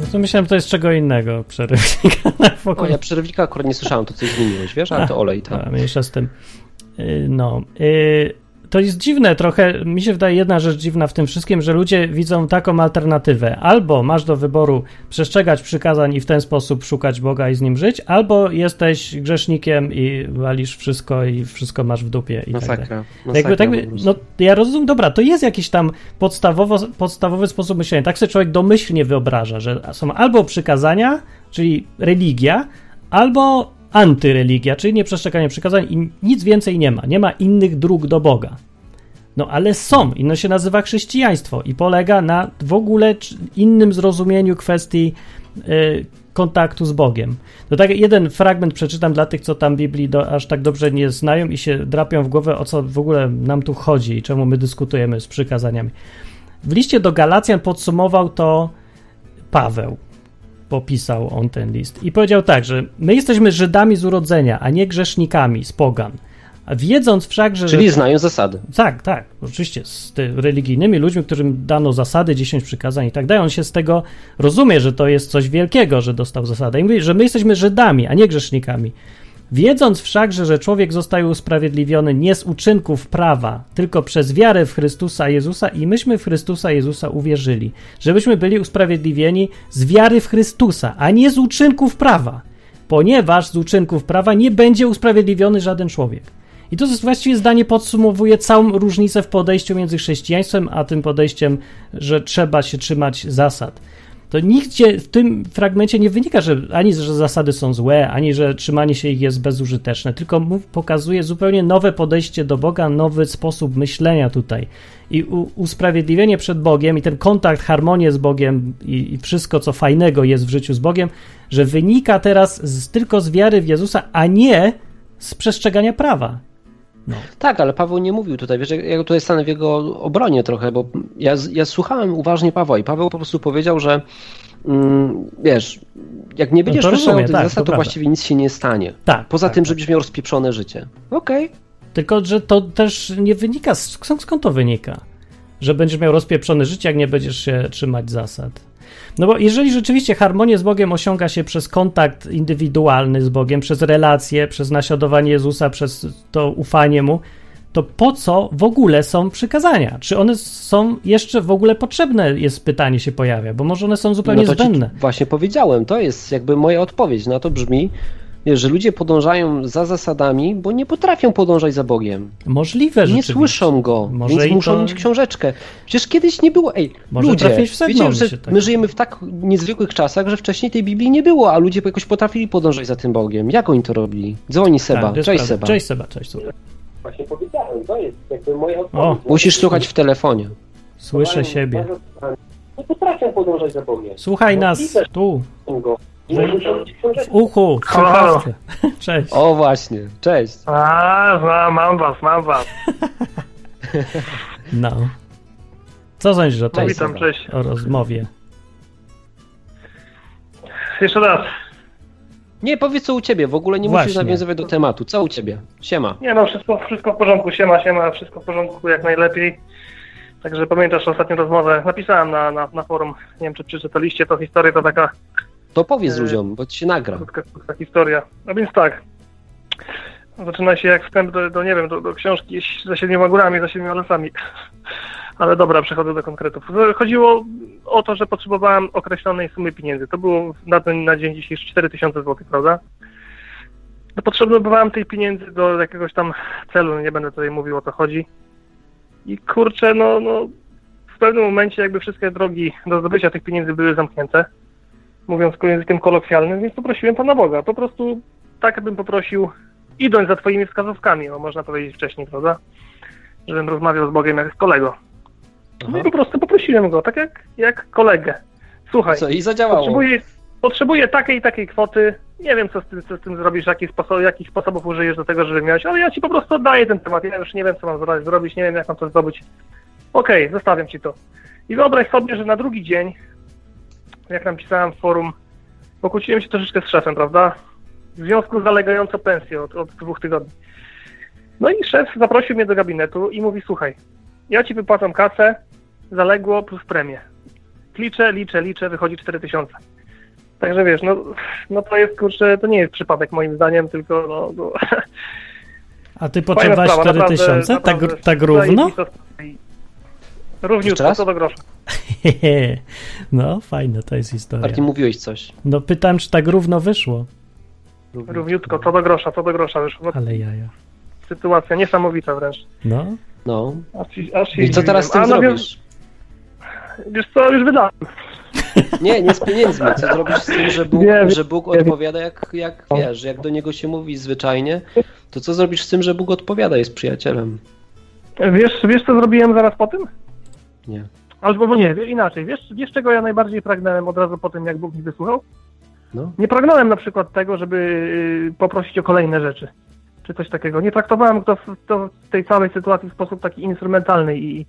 No to myślałem, że to jest czego innego przerywnika. w O, ogóle. ja przerywnika akurat nie słyszałem, to coś zmieniłeś, wiesz? Ale to olej tam. A, mniejsza z tym. Y, No. y, To jest dziwne trochę. Mi się wydaje jedna rzecz dziwna w tym wszystkim, że ludzie widzą taką alternatywę. Albo masz do wyboru przestrzegać przykazań i w ten sposób szukać Boga i z nim żyć, albo jesteś grzesznikiem i walisz wszystko i wszystko masz w dupie i tak. Masakra. Jakby, Masakra tak, po prostu. no, ja rozumiem, dobra, to jest jakiś tam podstawowo, podstawowy sposób myślenia. Tak sobie człowiek domyślnie wyobraża, że są albo przykazania, czyli religia, albo antyreligia, czyli nieprzestrzeganie przykazań i nic więcej nie ma. Nie ma innych dróg do Boga. No ale są, i no się nazywa chrześcijaństwo i polega na w ogóle innym zrozumieniu kwestii y, kontaktu z Bogiem. To tak jeden fragment przeczytam dla tych, co tam Biblii do, aż tak dobrze nie znają i się drapią w głowę, o co w ogóle nam tu chodzi i czemu my dyskutujemy z przykazaniami. W liście do Galacjan podsumował to Paweł. Popisał on ten list i powiedział tak, że my jesteśmy Żydami z urodzenia, a nie grzesznikami z pogan. A wiedząc wszakże, Czyli że znają zasady. tak, tak, oczywiście, z religijnymi ludźmi, którym dano zasady, 10 przykazań i tak dalej, on się z tego rozumie, że to jest coś wielkiego, że dostał zasadę. I mówi, że my jesteśmy Żydami, a nie grzesznikami. Wiedząc wszakże, że człowiek zostaje usprawiedliwiony nie z uczynków prawa, tylko przez wiarę w Chrystusa Jezusa i myśmy w Chrystusa Jezusa uwierzyli, żebyśmy byli usprawiedliwieni z wiary w Chrystusa, a nie z uczynków prawa, ponieważ z uczynków prawa nie będzie usprawiedliwiony żaden człowiek. I to jest właściwie zdanie podsumowuje całą różnicę w podejściu między chrześcijaństwem a tym podejściem, że trzeba się trzymać zasad. To nigdzie w tym fragmencie nie wynika, że ani że zasady są złe, ani że trzymanie się ich jest bezużyteczne, tylko pokazuje zupełnie nowe podejście do Boga, nowy sposób myślenia tutaj. I usprawiedliwienie przed Bogiem i ten kontakt, harmonię z Bogiem i, i wszystko, co fajnego jest w życiu z Bogiem, że wynika teraz z, tylko z wiary w Jezusa, a nie z przestrzegania prawa. No. Tak, ale Paweł nie mówił tutaj, wiesz, ja tutaj stanę w jego obronie trochę, bo ja, ja słuchałem uważnie Pawła i Paweł po prostu powiedział, że mm, wiesz, jak nie będziesz No rozumiem, tych tak, zasad, to to, właściwie nic się nie stanie. Tak. Poza tak, tym, tak. żebyś miał rozpieprzone życie. Okej. Tylko, że to też nie wynika, skąd, skąd to wynika? Że będziesz miał rozpieprzone życie, jak nie będziesz się trzymać zasad. No bo jeżeli rzeczywiście harmonię z Bogiem osiąga się przez kontakt indywidualny z Bogiem, przez relacje, przez naśladowanie Jezusa, przez to ufanie Mu, to po co w ogóle są przykazania? Czy one są jeszcze w ogóle potrzebne, jest pytanie się pojawia, bo może one są zupełnie No zbędne. właśnie powiedziałem, to jest jakby moja odpowiedź na to brzmi, wiesz, że ludzie podążają za zasadami, bo nie potrafią podążać za Bogiem. Możliwe, Nie rzeczywiście. słyszą go, Może więc i muszą to- mieć książeczkę. Przecież kiedyś nie było. Ej, Może ludzie, w wiecie, że tak my żyjemy w tak niezwykłych czasach, że wcześniej tej Biblii nie było, a ludzie jakoś potrafili podążać za tym Bogiem. Jak oni to robili? Dzwoni Seba. Tak, to jest Cześć. Seba. Cześć Seba, cześć. słuchaj. Właśnie powiedziałem, to jest jakby moja O, Musisz słuchać w telefonie. słyszę siebie. Nie potrafią podążać za Bogiem. Słuchaj No, nas tu, W uchu. Cześć. O właśnie, cześć. A, mam was, mam was. No. Co sądzisz o tej Cześć, Witam, cześć. o rozmowie? Jeszcze raz. Nie, powiedz co u ciebie, w ogóle nie Właśnie. musisz nawiązywać do tematu. Co u ciebie? Siema. Nie no, wszystko, wszystko w porządku, siema, siema, wszystko w porządku, jak najlepiej. Także pamiętasz ostatnią rozmowę, napisałem na, na, na forum, nie wiem czy przeczytaliście tą historię, to taka To powiedz E, ludziom, bo ci się nagra. krótka, krótka historia. No więc tak, zaczyna się jak wstęp do, do nie wiem, do, do książki za siedmioma górami, za siedmioma lasami. Ale dobra, przechodzę do konkretów. Chodziło o to, że potrzebowałem określonej sumy pieniędzy. To było na, ten, na dzień dzisiejszy 4000 zł, prawda? No, potrzebowałem tej pieniędzy do jakiegoś tam celu, nie będę tutaj mówił o co chodzi. I kurczę, no, no w pewnym momencie jakby wszystkie drogi do zdobycia tych pieniędzy były zamknięte, mówiąc językiem kolokwialnym, więc poprosiłem Pana Boga. Po prostu tak bym poprosił, idąc za Twoimi wskazówkami, no można powiedzieć wcześniej, prawda? Żebym rozmawiał z Bogiem jak z kolego. No i po prostu poprosiłem go, tak jak, jak kolegę. Słuchaj, Co, i zadziałało. potrzebuję, potrzebuję takiej i takiej kwoty. Nie wiem, co z tym, co z tym zrobisz, jakich, sposob, jakich sposobów użyjesz do tego, żeby mieć, ale ja ci po prostu oddaję ten temat. Ja już nie wiem, co mam zro- zrobić, nie wiem, jak mam to zdobyć. Okej, zostawiam ci to. I wyobraź sobie, że na drugi dzień, jak napisałem w forum, pokłóciłem się troszeczkę z szefem, prawda? W związku z zalegającą pensją od, od dwóch tygodni. No i szef zaprosił mnie do gabinetu i mówi, słuchaj, ja ci wypłacam kasę, zaległo plus premię. Liczę, liczę, liczę, wychodzi 4000. Także wiesz, no, no to jest, kurczę, to nie jest przypadek moim zdaniem, tylko no, no A ty potrzebowałeś sprawa, 4000? Tak, tak równo? Równiutko, co do grosza. No, fajne to jest historia. Bardziej mówiłeś coś. No pytam, czy tak równo wyszło, Równiutko, co do grosza, co do grosza wyszło. No, ale jaja. sytuacja niesamowita wręcz. No, No. Aż, aż I co teraz z tym. A, no, zrobisz? Wiesz, wiesz co, już wydałem. Nie, nie z pieniędzmi. Co zrobisz z tym, że Bóg, Nie, że Bóg odpowiada jak, jak wiesz, jak do niego się mówi zwyczajnie, to co zrobisz z tym, że Bóg odpowiada, jest przyjacielem? Wiesz, wiesz co zrobiłem zaraz po tym? Nie. Albo nie, wie- inaczej. Wiesz, wiesz czego ja najbardziej pragnąłem od razu po tym, jak Bóg mi wysłuchał? No. Nie pragnąłem na przykład tego, żeby y, poprosić o kolejne rzeczy, czy coś takiego. Nie traktowałem to w, to w tej całej sytuacji w sposób taki instrumentalny i,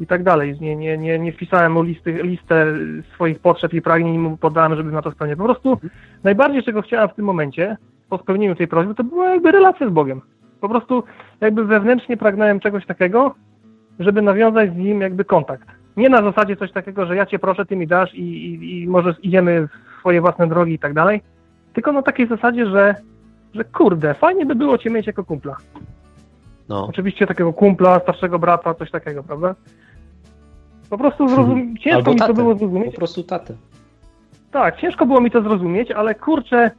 i tak dalej. Nie, nie, nie, nie wpisałem mu listy, listę swoich potrzeb i pragnień i mu podałem, żeby na to spełnić. Po prostu najbardziej, czego chciałem w tym momencie, po spełnieniu tej prośby, to była jakby relacja z Bogiem. Po prostu jakby wewnętrznie pragnąłem czegoś takiego, żeby nawiązać z nim jakby kontakt. Nie na zasadzie coś takiego, że ja cię proszę, ty mi dasz i, i, i może idziemy w swoje własne drogi i tak dalej, tylko na takiej zasadzie, że, że kurde, fajnie by było cię mieć jako kumpla. No. Oczywiście takiego kumpla, starszego brata, coś takiego, prawda? Po prostu zrozum... ciężko Albo mi to tatę. było Po zrozumieć. prostu tatę. Tak, ciężko było mi to zrozumieć, ale kurczę,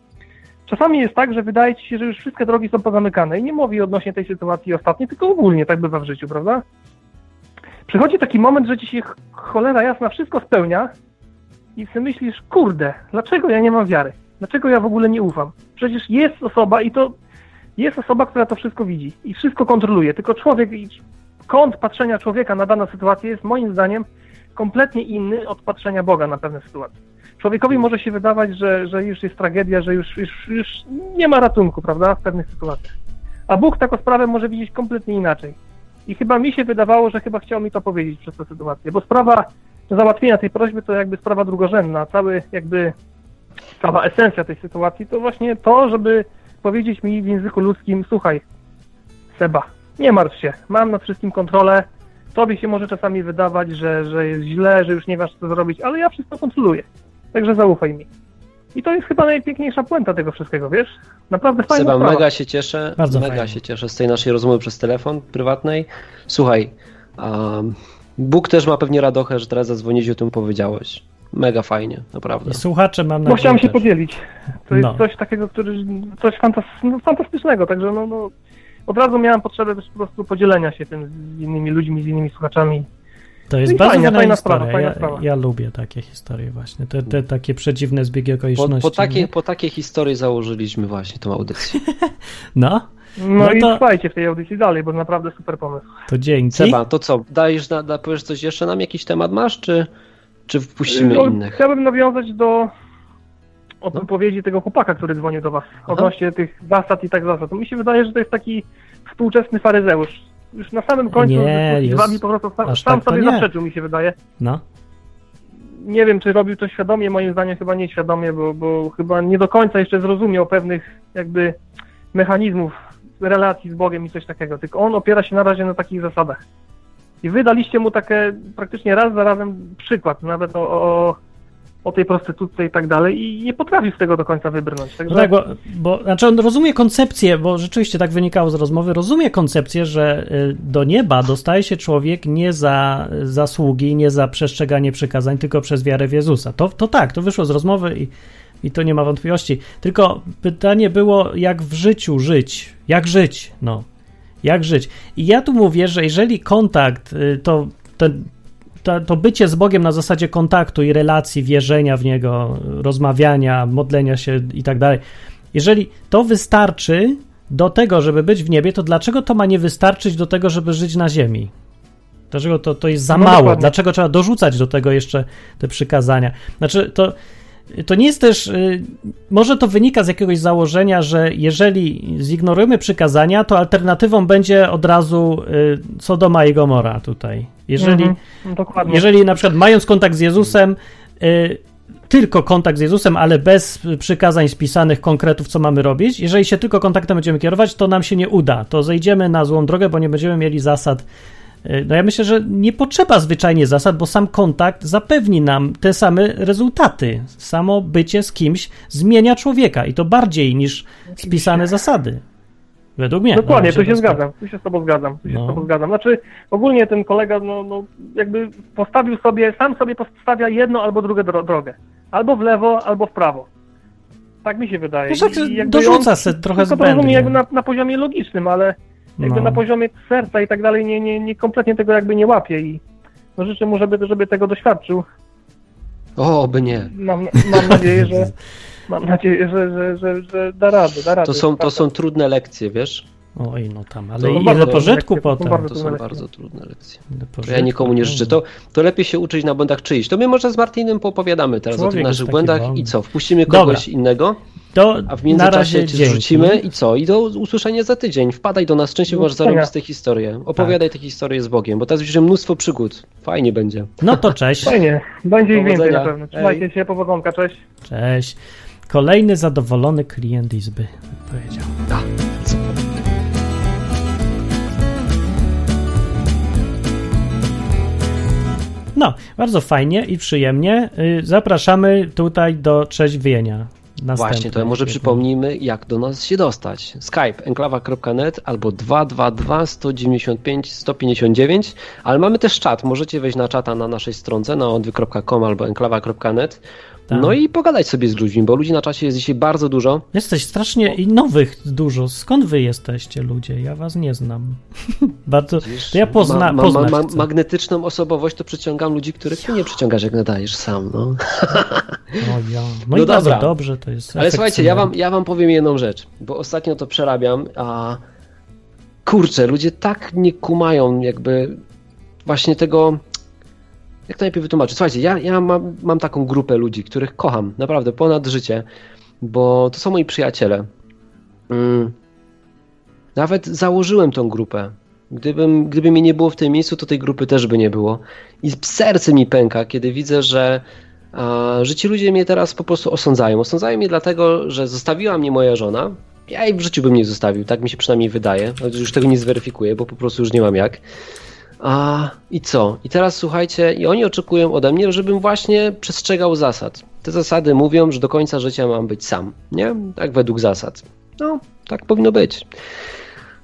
czasami jest tak, że wydaje ci się, że już wszystkie drogi są pozamykane. I nie mówię odnośnie tej sytuacji ostatniej, tylko ogólnie tak bywa w życiu, prawda? Przychodzi taki moment, że ci się ch- cholera jasna wszystko spełnia i sobie myślisz, kurde, dlaczego ja nie mam wiary? Dlaczego ja w ogóle nie ufam? Przecież jest osoba i to jest osoba, która to wszystko widzi i wszystko kontroluje, tylko człowiek, kąt patrzenia człowieka na daną sytuację jest moim zdaniem kompletnie inny od patrzenia Boga na pewne sytuacje. Człowiekowi może się wydawać, że, że już jest tragedia, że już, już, już nie ma ratunku, prawda, w pewnych sytuacjach. A Bóg taką sprawę może widzieć kompletnie inaczej. I chyba mi się wydawało, że chyba chciał mi to powiedzieć przez tę sytuację, bo sprawa załatwienia tej prośby to jakby sprawa drugorzędna. Cały jakby cała esencja tej sytuacji to właśnie to, żeby powiedzieć mi w języku ludzkim, słuchaj, Seba, nie martw się, mam nad wszystkim kontrolę, tobie się może czasami wydawać, że, że jest źle, że już nie wiesz co zrobić, ale ja wszystko kontroluję, także zaufaj mi. I to jest chyba najpiękniejsza puenta tego wszystkiego, wiesz? Naprawdę fajna Seba, sprawa. mega się cieszę, Bardzo mega fajnie. się cieszę z tej naszej rozmowy przez telefon prywatnej. Słuchaj, um, Bóg też ma pewnie radochę, że teraz zadzwonić i o tym powiedziałeś. Mega fajnie, naprawdę. I słuchacze mam Bo nadzieję chciałem się też. podzielić. To jest No. coś takiego, który, coś fantas, no, fantastycznego, także no, no, od razu miałem potrzebę też po prostu podzielenia się tym z innymi ludźmi, z innymi słuchaczami. To jest No bardzo fajna, fajna sprawa, fajna ja, sprawa. ja lubię takie historie właśnie. Te, te takie przedziwne zbiegi Po, okoliczności. po, takiej, nie? po takiej historii założyliśmy właśnie tą audycję. No, No, No i to- trwajcie w tej audycji dalej, bo naprawdę super pomysł. to dzięki. Seba, to co, dajesz, na, da, powiesz coś jeszcze nam? Jakiś temat masz, czy, czy wpuścimy No, innych? Chciałbym nawiązać do od wypowiedzi tego chłopaka, który dzwonił do was odnośnie tych zasad i tak zasad. Mi się wydaje, że to jest taki współczesny faryzeusz. Już na samym końcu Nie, z po prostu sam, sam tak sobie zaprzeczył, mi się wydaje. No, Nie wiem, czy robił to świadomie, moim zdaniem chyba nieświadomie, bo, bo chyba nie do końca jeszcze zrozumiał pewnych jakby mechanizmów relacji z Bogiem i coś takiego. Tylko on opiera się na razie na takich zasadach. I wy daliście mu takie praktycznie raz za razem przykład, nawet o, o, o tej prostytutce i tak dalej i nie potrafił z tego do końca wybrnąć. Także no tak, bo, bo znaczy on rozumie koncepcję, bo rzeczywiście tak wynikało z rozmowy, rozumie koncepcję, że y, do nieba dostaje się człowiek nie za zasługi, nie za przestrzeganie przykazań, tylko przez wiarę w Jezusa. To, to tak, to wyszło z rozmowy i, i to nie ma wątpliwości. Tylko pytanie było, jak w życiu żyć? Jak żyć? No. Jak żyć? I ja tu mówię, że jeżeli kontakt, y, to ten, to, to bycie z Bogiem na zasadzie kontaktu i relacji, wierzenia w Niego, rozmawiania, modlenia się i tak dalej, jeżeli to wystarczy do tego, żeby być w niebie, to dlaczego to ma nie wystarczyć do tego, żeby żyć na ziemi? Dlaczego to, to jest za No mało? dokładnie. Dlaczego trzeba dorzucać do tego jeszcze te przykazania? Znaczy, to, to nie jest też. y, Może to wynika z jakiegoś założenia, że jeżeli zignorujemy przykazania, to alternatywą będzie od razu y, Sodoma i Gomora tutaj. Jeżeli, Mhm, jeżeli na przykład mając kontakt z Jezusem, y, tylko kontakt z Jezusem, ale bez przykazań spisanych konkretów, co mamy robić, jeżeli się tylko kontaktem będziemy kierować, to nam się nie uda. To zejdziemy na złą drogę, bo nie będziemy mieli zasad. Y, No ja myślę, że nie potrzeba zwyczajnie zasad, bo sam kontakt zapewni nam te same rezultaty. Samo bycie z kimś zmienia człowieka i to bardziej niż spisane zasady. Według mnie. Dokładnie, No, tu się to- zgadzam, tu się z tobą zgadzam, tu się No. z tobą zgadzam. Znaczy, ogólnie ten kolega, no, no jakby postawił sobie, sam sobie postawia jedno albo dro drogę. Albo w lewo, albo w prawo. Tak mi się wydaje. No tak, dorzuca se trochę tylko to rozumie zbędnie. jakby na, na poziomie logicznym, ale jakby No. na poziomie serca i tak dalej nie, nie, nie kompletnie tego jakby nie łapie i no życzę mu, żeby, żeby tego doświadczył. O, by nie. Mam, mam nadzieję, że mam nadzieję, że, że, że, że da radę, da radę. To są, to są trudne lekcje, wiesz? Oj, no tam, ale To ile bardzo pożytku to potem. bardzo To trudne są lekcje. bardzo trudne lekcje. To ja nikomu nie życzę. To, to lepiej się uczyć na błędach czyichś. To my może z Martinem poopowiadamy teraz o Człowiek tych jest naszych błędach wolny. i co? Wpuścimy Dobra. kogoś innego, To a w międzyczasie cię dzięki. zrzucimy i co? I do usłyszenia za tydzień. Wpadaj do nas, częściej Do masz usłyszenia. zarobiste historie. Opowiadaj te historie z Bogiem, bo teraz widzę mnóstwo przygód. Fajnie będzie. No to cześć. Fajnie, będzie ich więcej na pewno. Trzymajcie się, powodzonka, cześć. Cześć. Kolejny zadowolony klient Izby powiedział. No, bardzo fajnie i przyjemnie. Y, Zapraszamy tutaj do trzeźwienia. Właśnie, to może przypomnijmy, jak do nas się dostać. Skype enklawa.net albo 222 195 159, ale mamy też czat. Możecie wejść na czata na naszej stronce na odwy.com albo enklawa.net. Tak. No i pogadać sobie z ludźmi, bo ludzi na czacie jest dzisiaj bardzo dużo. Jesteś strasznie i nowych dużo. Skąd wy jesteście, ludzie? Ja was nie znam. Bardzo. To ja pozna, ma, ma, ma, ma, magnetyczną osobowość to przyciągam ludzi, których ty nie przyciągasz, jak nadajesz sam. No. O, ja. No, No dobra. dobrze to jest. Ale słuchajcie, ja wam, ja wam powiem jedną rzecz, bo ostatnio to przerabiam, a kurczę, ludzie tak nie kumają jakby właśnie tego, jak to najpierw wytłumaczyć. Słuchajcie, ja, ja mam, mam taką grupę ludzi, których kocham, naprawdę, ponad życie, bo to są moi przyjaciele. Mm. Nawet założyłem tą grupę. Gdybym, gdyby mnie nie było w tym miejscu, to tej grupy też by nie było. I serce mi pęka, kiedy widzę, że, że ci ludzie mnie teraz po prostu osądzają. Osądzają mnie dlatego, że zostawiła mnie moja żona. Ja jej w życiu bym nie zostawił, tak mi się przynajmniej wydaje. Już tego nie zweryfikuję, bo po prostu już nie mam jak. A i co? I teraz słuchajcie, i oni oczekują ode mnie, żebym właśnie przestrzegał zasad. Te zasady mówią, że do końca życia mam być sam, nie? Tak według zasad. No, tak powinno być.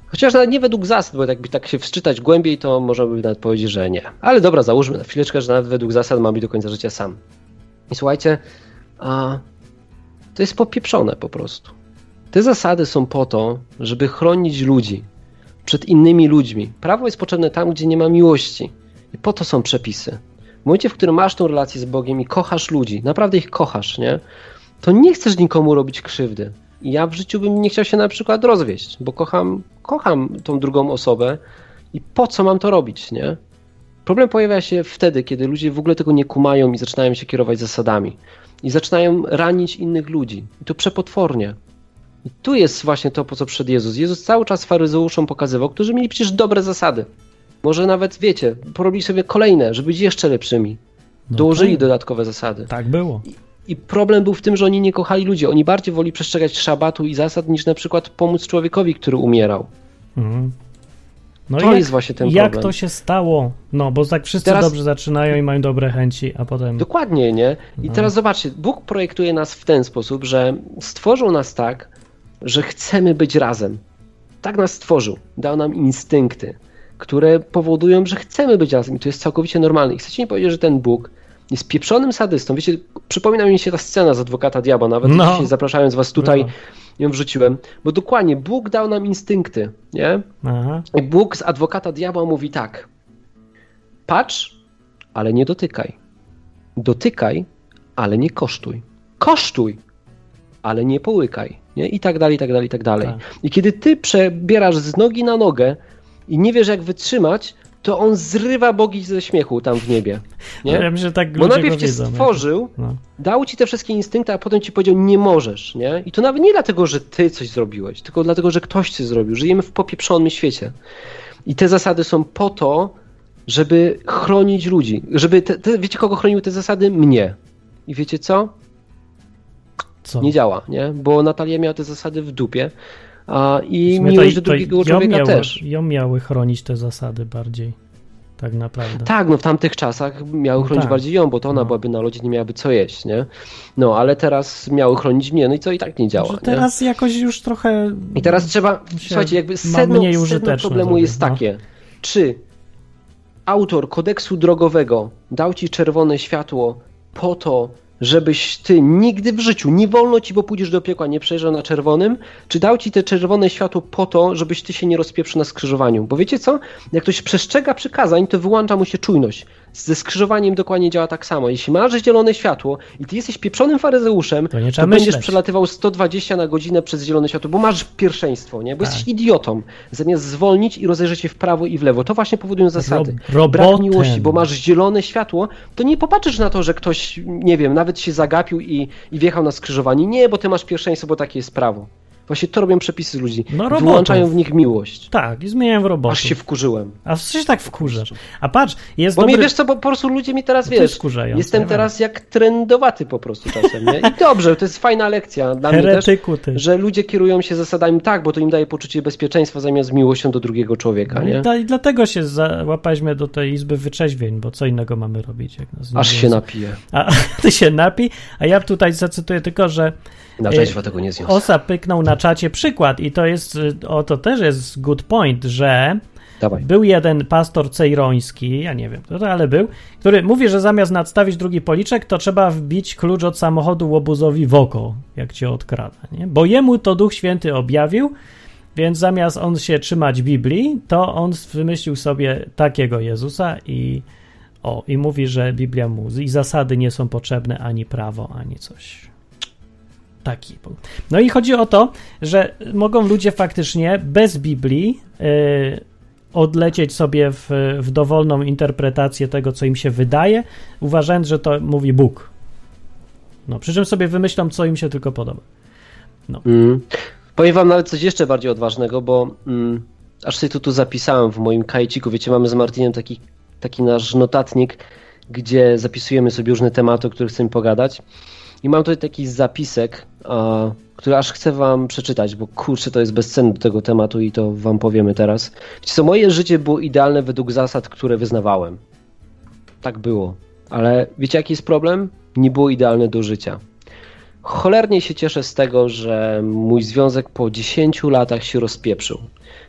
Chociaż nawet nie według zasad, bo jakby tak się wczytać głębiej, to można by nawet powiedzieć, że nie. Ale dobra, załóżmy na chwileczkę, że nawet według zasad mam być do końca życia sam. I słuchajcie, a to jest popieprzone po prostu. Te zasady są po to, żeby chronić ludzi przed innymi ludźmi. Prawo jest potrzebne tam, gdzie nie ma miłości. I po to są przepisy. W momencie, w którym masz tą relację z Bogiem i kochasz ludzi, naprawdę ich kochasz, nie? To nie chcesz nikomu robić krzywdy. I ja w życiu bym nie chciał się na przykład rozwieść, bo kocham, kocham tą drugą osobę i po co mam to robić, nie? Problem pojawia się wtedy, kiedy ludzie w ogóle tego nie kumają i zaczynają się kierować zasadami. I zaczynają ranić innych ludzi. I to przepotwornie. I tu jest właśnie to, po co przyszedł Jezus. Jezus cały czas faryzeuszom pokazywał, którzy mieli przecież dobre zasady. Może nawet, wiecie, porobili sobie kolejne, żeby być jeszcze lepszymi. No Dołożyli tak. dodatkowe zasady. Tak było. I problem był w tym, że oni nie kochali ludzi. Oni bardziej woli przestrzegać szabatu i zasad, niż na przykład pomóc człowiekowi, który umierał. Mhm. No To i jak, jest właśnie ten jak problem. to się stało? No, bo tak wszyscy Teraz- dobrze zaczynają i mają dobre chęci, a potem... Dokładnie, nie? I No. teraz zobaczcie, Bóg projektuje nas w ten sposób, że stworzył nas tak, że chcemy być razem. Tak nas stworzył. Dał nam instynkty, które powodują, że chcemy być razem i to jest całkowicie normalne. I chcecie mi powiedzieć, że ten Bóg jest pieprzonym sadystą. Wiecie, przypomina mi się ta scena z Adwokata Diabła, nawet No. dzisiaj zapraszając was tutaj Bywa. ją wrzuciłem, bo dokładnie Bóg dał nam instynkty, nie? Aha. I Bóg z adwokata diabła mówi tak: Patrz, ale nie dotykaj. Dotykaj, ale nie kosztuj. Kosztuj, ale nie połykaj. Nie? I tak dalej, i tak dalej, i tak dalej. Tak. I kiedy ty przebierasz z nogi na nogę i nie wiesz, jak wytrzymać, to on zrywa bogi ze śmiechu tam w niebie. Nie? Ja myślę, że tak Bo najpierw cię stworzył, No. dał ci te wszystkie instynkty, a potem ci powiedział, nie możesz, nie? I to nawet nie dlatego, że ty coś zrobiłeś, tylko dlatego, że ktoś coś zrobił. Żyjemy w popieprzonym świecie. I te zasady są po to, żeby chronić ludzi. Żeby te, te, wiecie, kogo chroniły te zasady? Mnie. I wiecie co? Co? Nie działa, nie? Bo Natalia miała te zasady w dupie. A, I miłość do drugiego człowieka miało, też. Ją miały chronić te zasady bardziej. Tak naprawdę. Tak, no w tamtych czasach miały No chronić tak. bardziej ją, bo to ona No. byłaby na lodzie, nie miałaby co jeść, nie? No, ale teraz miały chronić mnie, no i co i tak nie działa. Nie? teraz jakoś już trochę... I teraz trzeba, słuchajcie, jakby sedno, sedno problemu jest no. takie, czy autor kodeksu drogowego dał ci czerwone światło po to, żebyś ty nigdy w życiu, nie wolno ci, bo pójdziesz do piekła, nie przejeżdżał na czerwonym, czy dał ci te czerwone światło po to, żebyś ty się nie rozpieprzył na skrzyżowaniu? Bo wiecie co? Jak ktoś przestrzega przykazań, to wyłącza mu się czujność. Ze skrzyżowaniem dokładnie działa tak samo. Jeśli masz zielone światło i ty jesteś pieprzonym faryzeuszem, To nie to będziesz myśleć. przelatywał 120 na godzinę przez zielone światło, bo masz pierwszeństwo, nie? Bo Tak. jesteś idiotą. Zamiast zwolnić i rozejrzeć się w prawo i w lewo. To właśnie powodują zasady. Rob- Brak miłości, bo masz zielone światło, to nie popatrzysz na to, że ktoś, nie wiem, nawet się zagapił i, i wjechał na skrzyżowanie. Nie, bo ty masz pierwszeństwo, bo takie jest prawo. Właśnie to robią przepisy ludzi. No, robotów. Wyłączają w nich miłość. Tak, i zmieniają w robotę. Aż się wkurzyłem. A co się tak wkurzasz? A patrz, jest Bo dobry... mnie wiesz co, bo po prostu ludzie mi teraz wiesz. Jestem teraz jak trendowaty po prostu czasem, nie? I dobrze, to jest fajna lekcja dla mnie też. Heretyku ty. że ludzie kierują się zasadami tak, bo to im daje poczucie bezpieczeństwa zamiast miłością do drugiego człowieka, No nie? i, dlatego się załapaliśmy do tej izby wyczeźwień, bo co innego mamy robić, jak nas Aż się napije. A ty się napij, a ja tutaj zacytuję tylko, że Na E, rzeźwa tego nie zniosę. Osa pyknął na czacie przykład i to jest, y, o to też jest good point, że Dawaj. był jeden pastor cejroński, ja nie wiem, ale był, który mówi, że zamiast nadstawić drugi policzek, to trzeba wbić klucz od samochodu łobuzowi w oko, jak cię odkrada, nie? Bo jemu to Duch Święty objawił, więc zamiast on się trzymać Biblii, to on wymyślił sobie takiego Jezusa i o, i mówi, że Biblia mu i zasady nie są potrzebne, ani prawo, ani coś. Taki. No i chodzi o to, że mogą ludzie faktycznie bez Biblii yy, odlecieć sobie w, w dowolną interpretację tego, co im się wydaje, uważając, że to mówi Bóg. No, przy czym sobie wymyślą, co im się tylko podoba. Mm. Powiem wam nawet coś jeszcze bardziej odważnego, bo mm, aż sobie to tu zapisałem w moim kajciku. Wiecie, mamy z Martinem taki, taki nasz notatnik, gdzie zapisujemy sobie różne tematy, o których chcemy pogadać. I mam tutaj taki zapisek, a, który aż chcę wam przeczytać, bo kurczę, to jest bezcenne do tego tematu i to wam powiemy teraz. Wiecie co, moje życie było idealne według zasad, które wyznawałem. Tak było. Ale wiecie jaki jest problem? Nie było idealne do życia. Cholernie się cieszę z tego, że mój związek po 10 latach się rozpieprzył.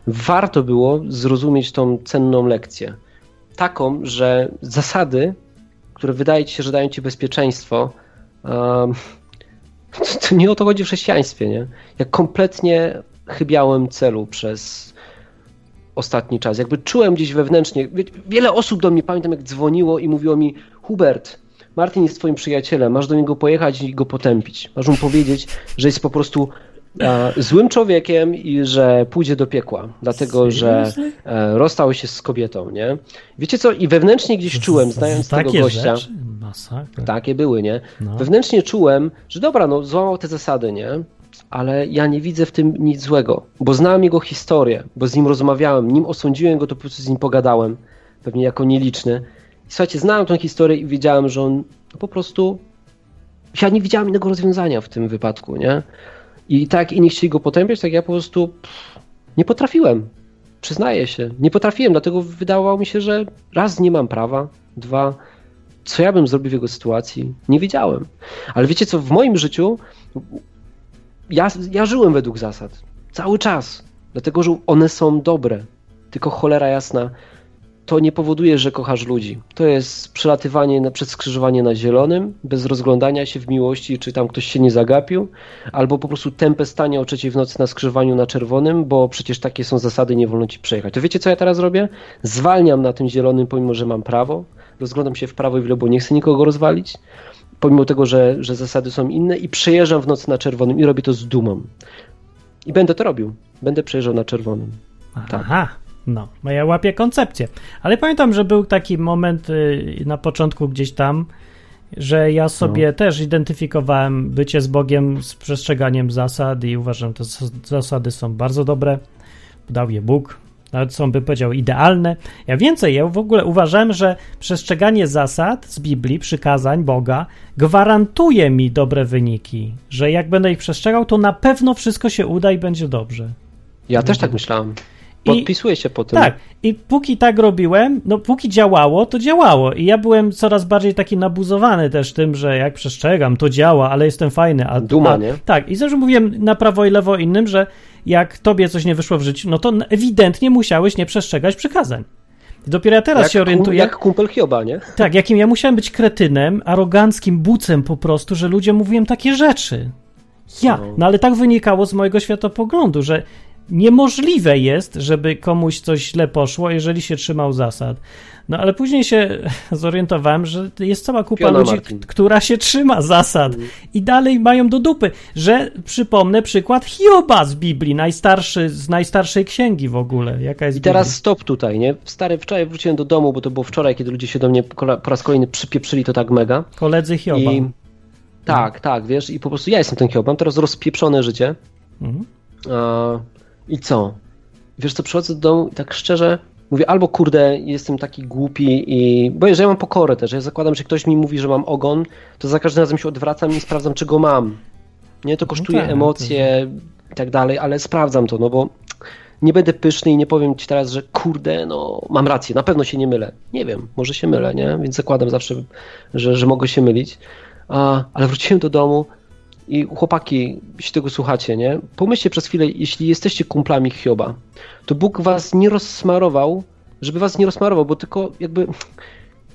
Warto było zrozumieć tą cenną lekcję. Taką, że zasady, które wydaje ci się, że dają ci bezpieczeństwo, um, to, to nie o to chodzi w chrześcijaństwie, nie? Ja kompletnie chybiałem celu przez ostatni czas. Jakby czułem gdzieś wewnętrznie. wie- Wiele osób do mnie pamiętam, jak dzwoniło i mówiło mi: Hubert, Martin jest twoim przyjacielem, masz do niego pojechać i go potępić. Masz mu powiedzieć, że jest po prostu e, złym człowiekiem i że pójdzie do piekła, dlatego że e, rozstał się z kobietą, nie? Wiecie co? I wewnętrznie gdzieś czułem, znając tego Takie gościa. Rzeczy? Masakra. Takie były, nie? No. Wewnętrznie czułem, że dobra, no złamał te zasady, nie? Ale ja nie widzę w tym nic złego, bo znałem jego historię, bo z nim rozmawiałem, nim osądziłem go, to po prostu z nim pogadałem, pewnie jako nieliczny. I słuchajcie, znałem tą historię i wiedziałem, że on po prostu... Ja nie widziałem innego rozwiązania w tym wypadku, nie? I tak inni chcieli go potępiać, tak ja po prostu pff, nie potrafiłem. Przyznaję się, nie potrafiłem, dlatego wydawało mi się, że raz nie mam prawa, dwa co ja bym zrobił w jego sytuacji, nie wiedziałem. Ale wiecie co, w moim życiu ja, ja żyłem według zasad. Cały czas. Dlatego, że one są dobre. Tylko cholera jasna, to nie powoduje, że kochasz ludzi. To jest przelatywanie na, przez skrzyżowanie na zielonym, bez rozglądania się w miłości, czy tam ktoś się nie zagapił, albo po prostu tępe stanie o trzeciej w nocy na skrzyżowaniu na czerwonym, bo przecież takie są zasady, nie wolno ci przejechać. To wiecie, co ja teraz robię? Zwalniam na tym zielonym, pomimo, że mam prawo, rozglądam się w prawo i w lewo, bo nie chcę nikogo rozwalić, pomimo tego, że, że zasady są inne i przejeżdżam w nocy na czerwonym i robię to z dumą. I będę to robił. Będę przejeżdżał na czerwonym. Tak. Aha, no, ja łapię koncepcję. Ale pamiętam, że był taki moment y, na początku gdzieś tam, że ja sobie No. też identyfikowałem bycie z Bogiem z przestrzeganiem zasad i uważam, że te zas- zasady są bardzo dobre. Dał je Bóg. Nawet są, by powiedział, idealne. Ja więcej, ja w ogóle uważałem, że przestrzeganie zasad z Biblii, przykazań Boga, gwarantuje mi dobre wyniki. Że jak będę ich przestrzegał, to na pewno wszystko się uda i będzie dobrze. Ja też tak myślałem. Podpisuję się po tym. Tak, i póki tak robiłem, no póki działało, to działało. I ja byłem coraz bardziej taki nabuzowany też tym, że jak przestrzegam, to działa, ale jestem fajny. A, Duma, a, nie? Tak, i zresztą mówiłem na prawo i lewo innym, że jak tobie coś nie wyszło w życiu, no to ewidentnie musiałeś nie przestrzegać przykazań. Dopiero ja teraz jak, się orientuję. Jak kumpel Hioba, nie? Tak, jakim ja musiałem być kretynem, aroganckim bucem po prostu, że ludziom mówiłem takie rzeczy. Ja, No. no ale tak wynikało z mojego światopoglądu, że niemożliwe jest, żeby komuś coś źle poszło, jeżeli się trzymał zasad. No ale później się zorientowałem, że jest cała kupa Piona, ludzi, Martin. która się trzyma zasad Mhm. i dalej mają do dupy, że przypomnę przykład Hioba z Biblii, najstarszy, z najstarszej księgi w ogóle. Jaka jest I teraz Biblia? stop tutaj, nie? Stary, wczoraj wróciłem do domu, bo to było wczoraj, kiedy ludzie się do mnie po raz kolejny przypieprzyli to tak mega. Koledzy Hioba. I tak, tak, wiesz, i po prostu ja jestem ten Hiob, mam teraz rozpieprzone życie. Mhm. I co? Wiesz co, przychodzę do domu i tak szczerze mówię, albo kurde, jestem taki głupi i... Bo że ja mam pokorę też, ja zakładam, że ktoś mi mówi, że mam ogon, to za każdym razem się odwracam i sprawdzam, czy go mam. Nie, to kosztuje tak, emocje i tak dalej, ale sprawdzam to, no bo nie będę pyszny i nie powiem ci teraz, że kurde, no mam rację, na pewno się nie mylę. Nie wiem, może się mylę, nie? Więc zakładam zawsze, że, że mogę się mylić. A, ale wróciłem do domu i chłopaki, jeśli tego słuchacie, nie? Pomyślcie przez chwilę, jeśli jesteście kumplami Hioba, to Bóg was nie rozsmarował, żeby was nie rozsmarował, bo tylko jakby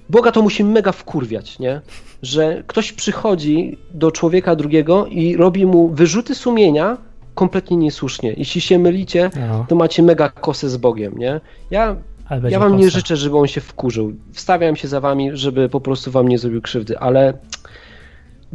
Boga to musi mega wkurwiać, nie? Że ktoś przychodzi do człowieka drugiego i robi mu wyrzuty sumienia kompletnie niesłusznie. Jeśli się mylicie, No, to macie mega kosę z Bogiem, nie? Ja, ja wam nie kosa. życzę, żeby on się wkurzył. Wstawiam się za wami, żeby po prostu wam nie zrobił krzywdy, ale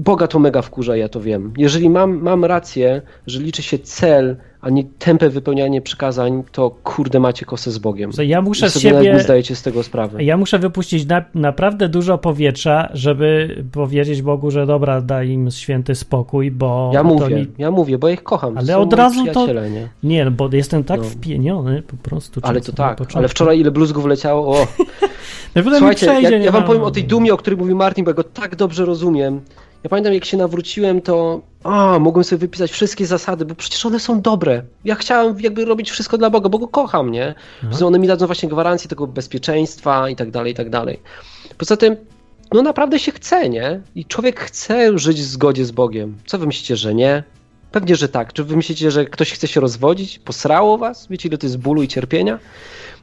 Boga to mega wkurza, ja to wiem. Jeżeli mam, mam rację, że liczy się cel, a nie tempe wypełnianie przykazań, to kurde macie kosę z Bogiem. Ja muszę I sobie siebie... zdajecie z tego sprawy. Ja muszę wypuścić na, naprawdę dużo powietrza, żeby powiedzieć Bogu, że dobra, daj im święty spokój, bo Ja mówię, mi... ja mówię, bo ja ich kocham. Ale od razu to- Nie? Nie, no bo jestem tak No. wpieniony po prostu. Ale to tak, ale wczoraj ile bluzgów leciało, o. No, Słuchajcie, ja, ja wam powiem o tej dumie, o której mówi Martin, bo ja go tak dobrze rozumiem. Ja pamiętam, jak się nawróciłem, to a, mogłem sobie wypisać wszystkie zasady, bo przecież one są dobre. Ja chciałem jakby robić wszystko dla Boga, bo go kocham, nie? Że one mi dadzą właśnie gwarancję tego bezpieczeństwa i tak dalej, i tak dalej. Poza tym, no naprawdę się chce, nie? I człowiek chce żyć w zgodzie z Bogiem. Co wy myślicie, że nie? Pewnie, że tak. Czy wy myślicie, że ktoś chce się rozwodzić? Posrało was? Wiecie, ile to jest bólu i cierpienia?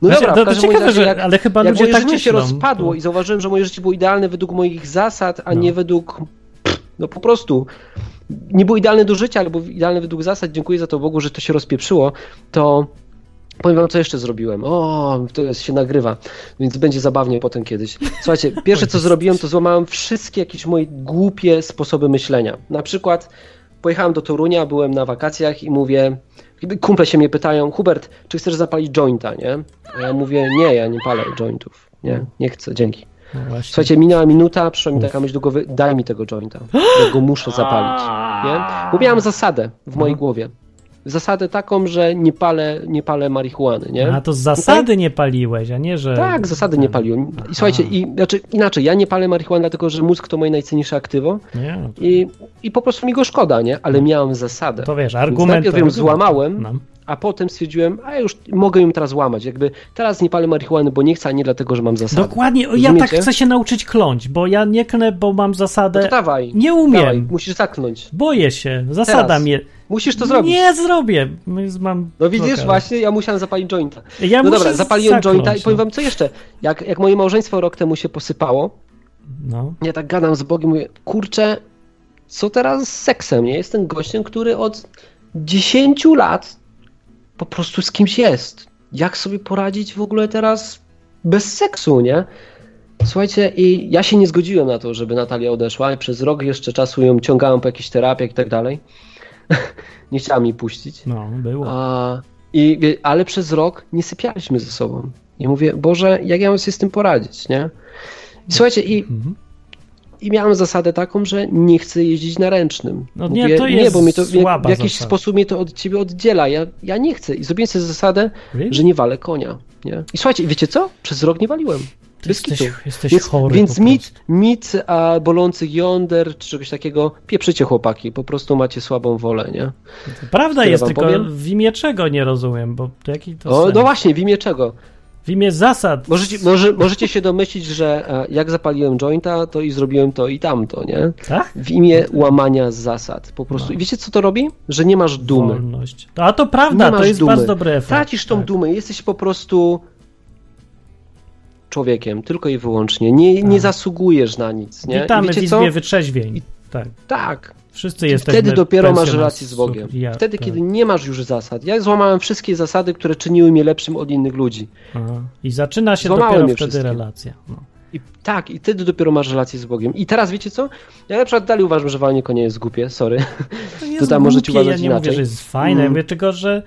No Właśnie, dobra, to- to ciekawe, że- jak, ale chyba jak ludzie moje tak życie się myślą, rozpadło to- i zauważyłem, że moje życie było idealne według moich zasad, a No. nie według no po prostu nie było idealne do życia, ale było idealne według zasad. Dziękuję za to Bogu, że to się rozpieprzyło. To powiem wam, co jeszcze zrobiłem. O, to jest, się nagrywa, więc będzie zabawnie potem kiedyś. Słuchajcie, pierwsze co zrobiłem, to złamałem wszystkie jakieś moje głupie sposoby myślenia. Na przykład pojechałem do Torunia, byłem na wakacjach i mówię, kumple się mnie pytają, Hubert, czy chcesz zapalić jointa, nie? A ja mówię, nie, ja nie palę jointów. Nie, nie chcę, dzięki. No właśnie. Słuchajcie, minęła minuta, przyszła mi taka myśl do głowy, daj mi tego jointa, ja go muszę zapalić, nie? Bo miałem zasadę w mojej głowie. Zasadę taką, że nie palę, nie palę marihuany, nie? A to z zasady nie paliłeś, a nie, że... Tak, zasady nie paliłem. I słuchajcie, i, znaczy inaczej, ja nie palę marihuany, dlatego że mózg to moje najcenniejsze aktywo Nie, no to, i, i po prostu mi go szkoda, nie? Ale miałem zasadę. to wiesz, Więc argument... najpierw to ją złamałem, No. A potem stwierdziłem, a już mogę ją teraz łamać. Jakby teraz nie palę marihuany, bo nie chcę, a nie dlatego, że mam zasadę. Dokładnie, o, ja tak Rozumiecie? chcę się nauczyć kląć, bo ja nie klnę, bo mam No zasadę... to dawaj. Nie umiem. Dawaj, musisz zaklnąć. Boję się, zasada Teraz. mnie... Musisz to zrobić. Nie zrobię. Mam No widzisz, właśnie, ja musiałem zapalić jointa. Ja no dobra, zapaliłem zakląć, jointa i powiem no. wam co jeszcze. Jak, jak moje małżeństwo rok temu się posypało, No. ja tak gadam z Bogiem, mówię, kurczę, co teraz z seksem, nie? Jestem gościem, który od 10 lat po prostu z kimś jest. Jak sobie poradzić w ogóle teraz bez seksu, nie? Słuchajcie, i ja się nie zgodziłem na to, żeby Natalia odeszła. i Przez rok jeszcze czasu ją ciągałem po jakichś terapiach i tak dalej. nie chciała mi puścić. No, było. A, i, ale przez rok nie sypialiśmy ze sobą. I mówię, Boże, jak ja mam sobie z tym poradzić, nie? I słuchajcie, i, Mhm. I miałem zasadę taką, że nie chcę jeździć na ręcznym. No nie, Mówię, to jest bo mnie to, słaba w jakiś zasada. sposób mnie to od ciebie oddziela. Ja, ja nie chcę. I zrobiłem sobie zasadę, Really? że nie walę konia. Nie? I słuchajcie, wiecie co? Przez rok nie waliłem. Ty Bez jesteś, kitu. jesteś Więc, chory więc mit, mit a, bolących jąder czy czegoś takiego, pieprzycie chłopaki, po prostu macie słabą wolę, nie? Prawda Tyle jest, tylko powiem. w imię czego nie rozumiem, bo to jaki to O, sens? no właśnie, w imię czego? W imię zasad. Możecie, może, możecie się domyślić, że e, jak zapaliłem jointa, to i zrobiłem to i tamto, nie? Tak? W imię łamania zasad. Po prostu. I wiecie co to robi? Że nie masz dumy. Wolność. A to prawda, to jest dumy. bardzo dobry efekt. Tracisz tą tak. dumę, jesteś po prostu człowiekiem, tylko i wyłącznie. Nie, nie zasługujesz na nic, nie? I Witamy w wiecie co? Izbie Wytrzeźwień. Tak. Tak. Wszyscy jesteśmy wtedy dopiero masz relację z Bogiem. Ja, Wtedy, tak. kiedy nie masz już zasad. Ja złamałem wszystkie zasady, które czyniły mnie lepszym od innych ludzi. Aha. I zaczyna się Złamałem dopiero wtedy wszystkie. relacja. No. I tak, i wtedy dopiero masz relację z Bogiem. I teraz wiecie co? Ja na przykład dalej uważam, że walenie konia jest głupie, sorry. To jest tam możecie uważać ja nie mówię, inaczej. że jest fajne, Mm. mówię tylko, że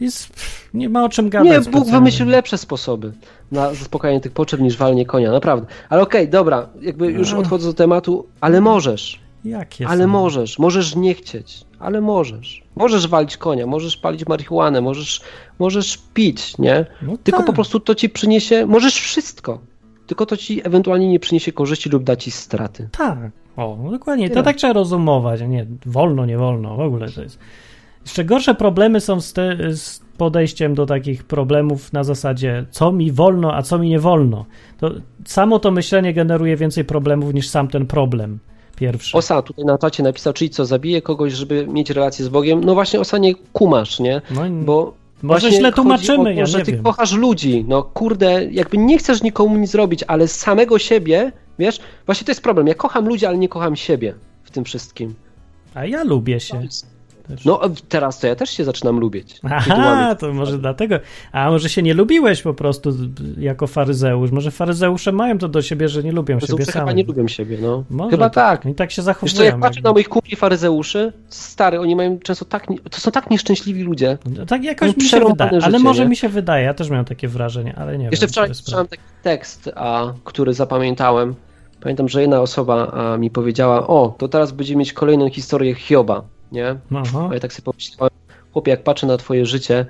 jest, pff, nie ma o czym gadać. Nie, Bóg wymyślił lepsze sposoby na zaspokajanie tych potrzeb niż walenie konia, naprawdę. Ale okej, dobra, jakby już No. odchodzę do tematu, ale możesz, Jakie ale są? możesz, możesz nie chcieć, ale możesz. Możesz walić konia, możesz palić marihuanę, możesz, możesz pić, nie? No Tylko tak. po prostu to ci przyniesie, możesz wszystko. Tylko to ci ewentualnie nie przyniesie korzyści lub da ci straty. Tak, o, no dokładnie. To tak trzeba rozumować, a nie wolno, nie wolno, w ogóle to jest. Jeszcze gorsze problemy są z, te, z podejściem do takich problemów na zasadzie, co mi wolno, a co mi nie wolno. To samo to myślenie generuje więcej problemów niż sam ten problem pierwszy. Osa tutaj na czacie napisał, czyli co, zabije kogoś, żeby mieć relację z Bogiem? No właśnie, Osa nie kumasz, nie? No, i- Bo Może źle tłumaczymy, to, ja że nie ty wiem. kochasz ludzi. No kurde, jakby nie chcesz nikomu nic zrobić, ale z samego siebie, wiesz? Właśnie to jest problem. Ja kocham ludzi, ale nie kocham siebie w tym wszystkim. A ja lubię się. Też. No teraz to ja też się zaczynam lubić. Aha, to może dlatego. A może się nie lubiłeś po prostu jako faryzeusz. Może faryzeusze mają to do siebie, że nie lubią siebie Faryzeusze chyba samych. nie lubią siebie, no. Może chyba tak. I tak się Wiesz zachowują. co, jak patrzę jakby. na moich kumpli faryzeuszy, stary, oni mają często tak, to są tak nieszczęśliwi ludzie. No, tak jakoś mi się wydaje, ale życie, może nie? mi się wydaje, ja też miałem takie wrażenie, ale nie Jeszcze wiem. wczoraj słyszałem taki tekst, a, który zapamiętałem. Pamiętam, że jedna osoba a, mi powiedziała, o, to teraz będziemy mieć kolejną historię Hioba, nie? Aha. Ja tak sobie pomyślałem, chłopie, jak patrzę na twoje życie,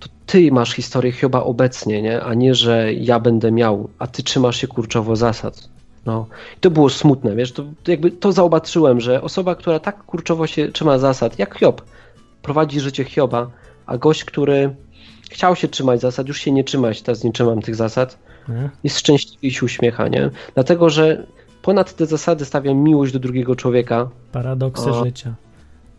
to ty masz historię Hioba obecnie, nie? A nie, że ja będę miał, a ty trzymasz się kurczowo zasad. No. I to było smutne, wiesz, to, jakby to zaobaczyłem, że osoba, która tak kurczowo się trzyma zasad, jak Hiob, prowadzi życie Hioba, a gość, który chciał się trzymać zasad, już się nie trzyma, ja się teraz nie trzymam tych zasad, Nie? jest szczęśliwy i się uśmiecha, nie? Dlatego, że ponad te zasady stawiam miłość do drugiego człowieka, Paradoksy O. życia.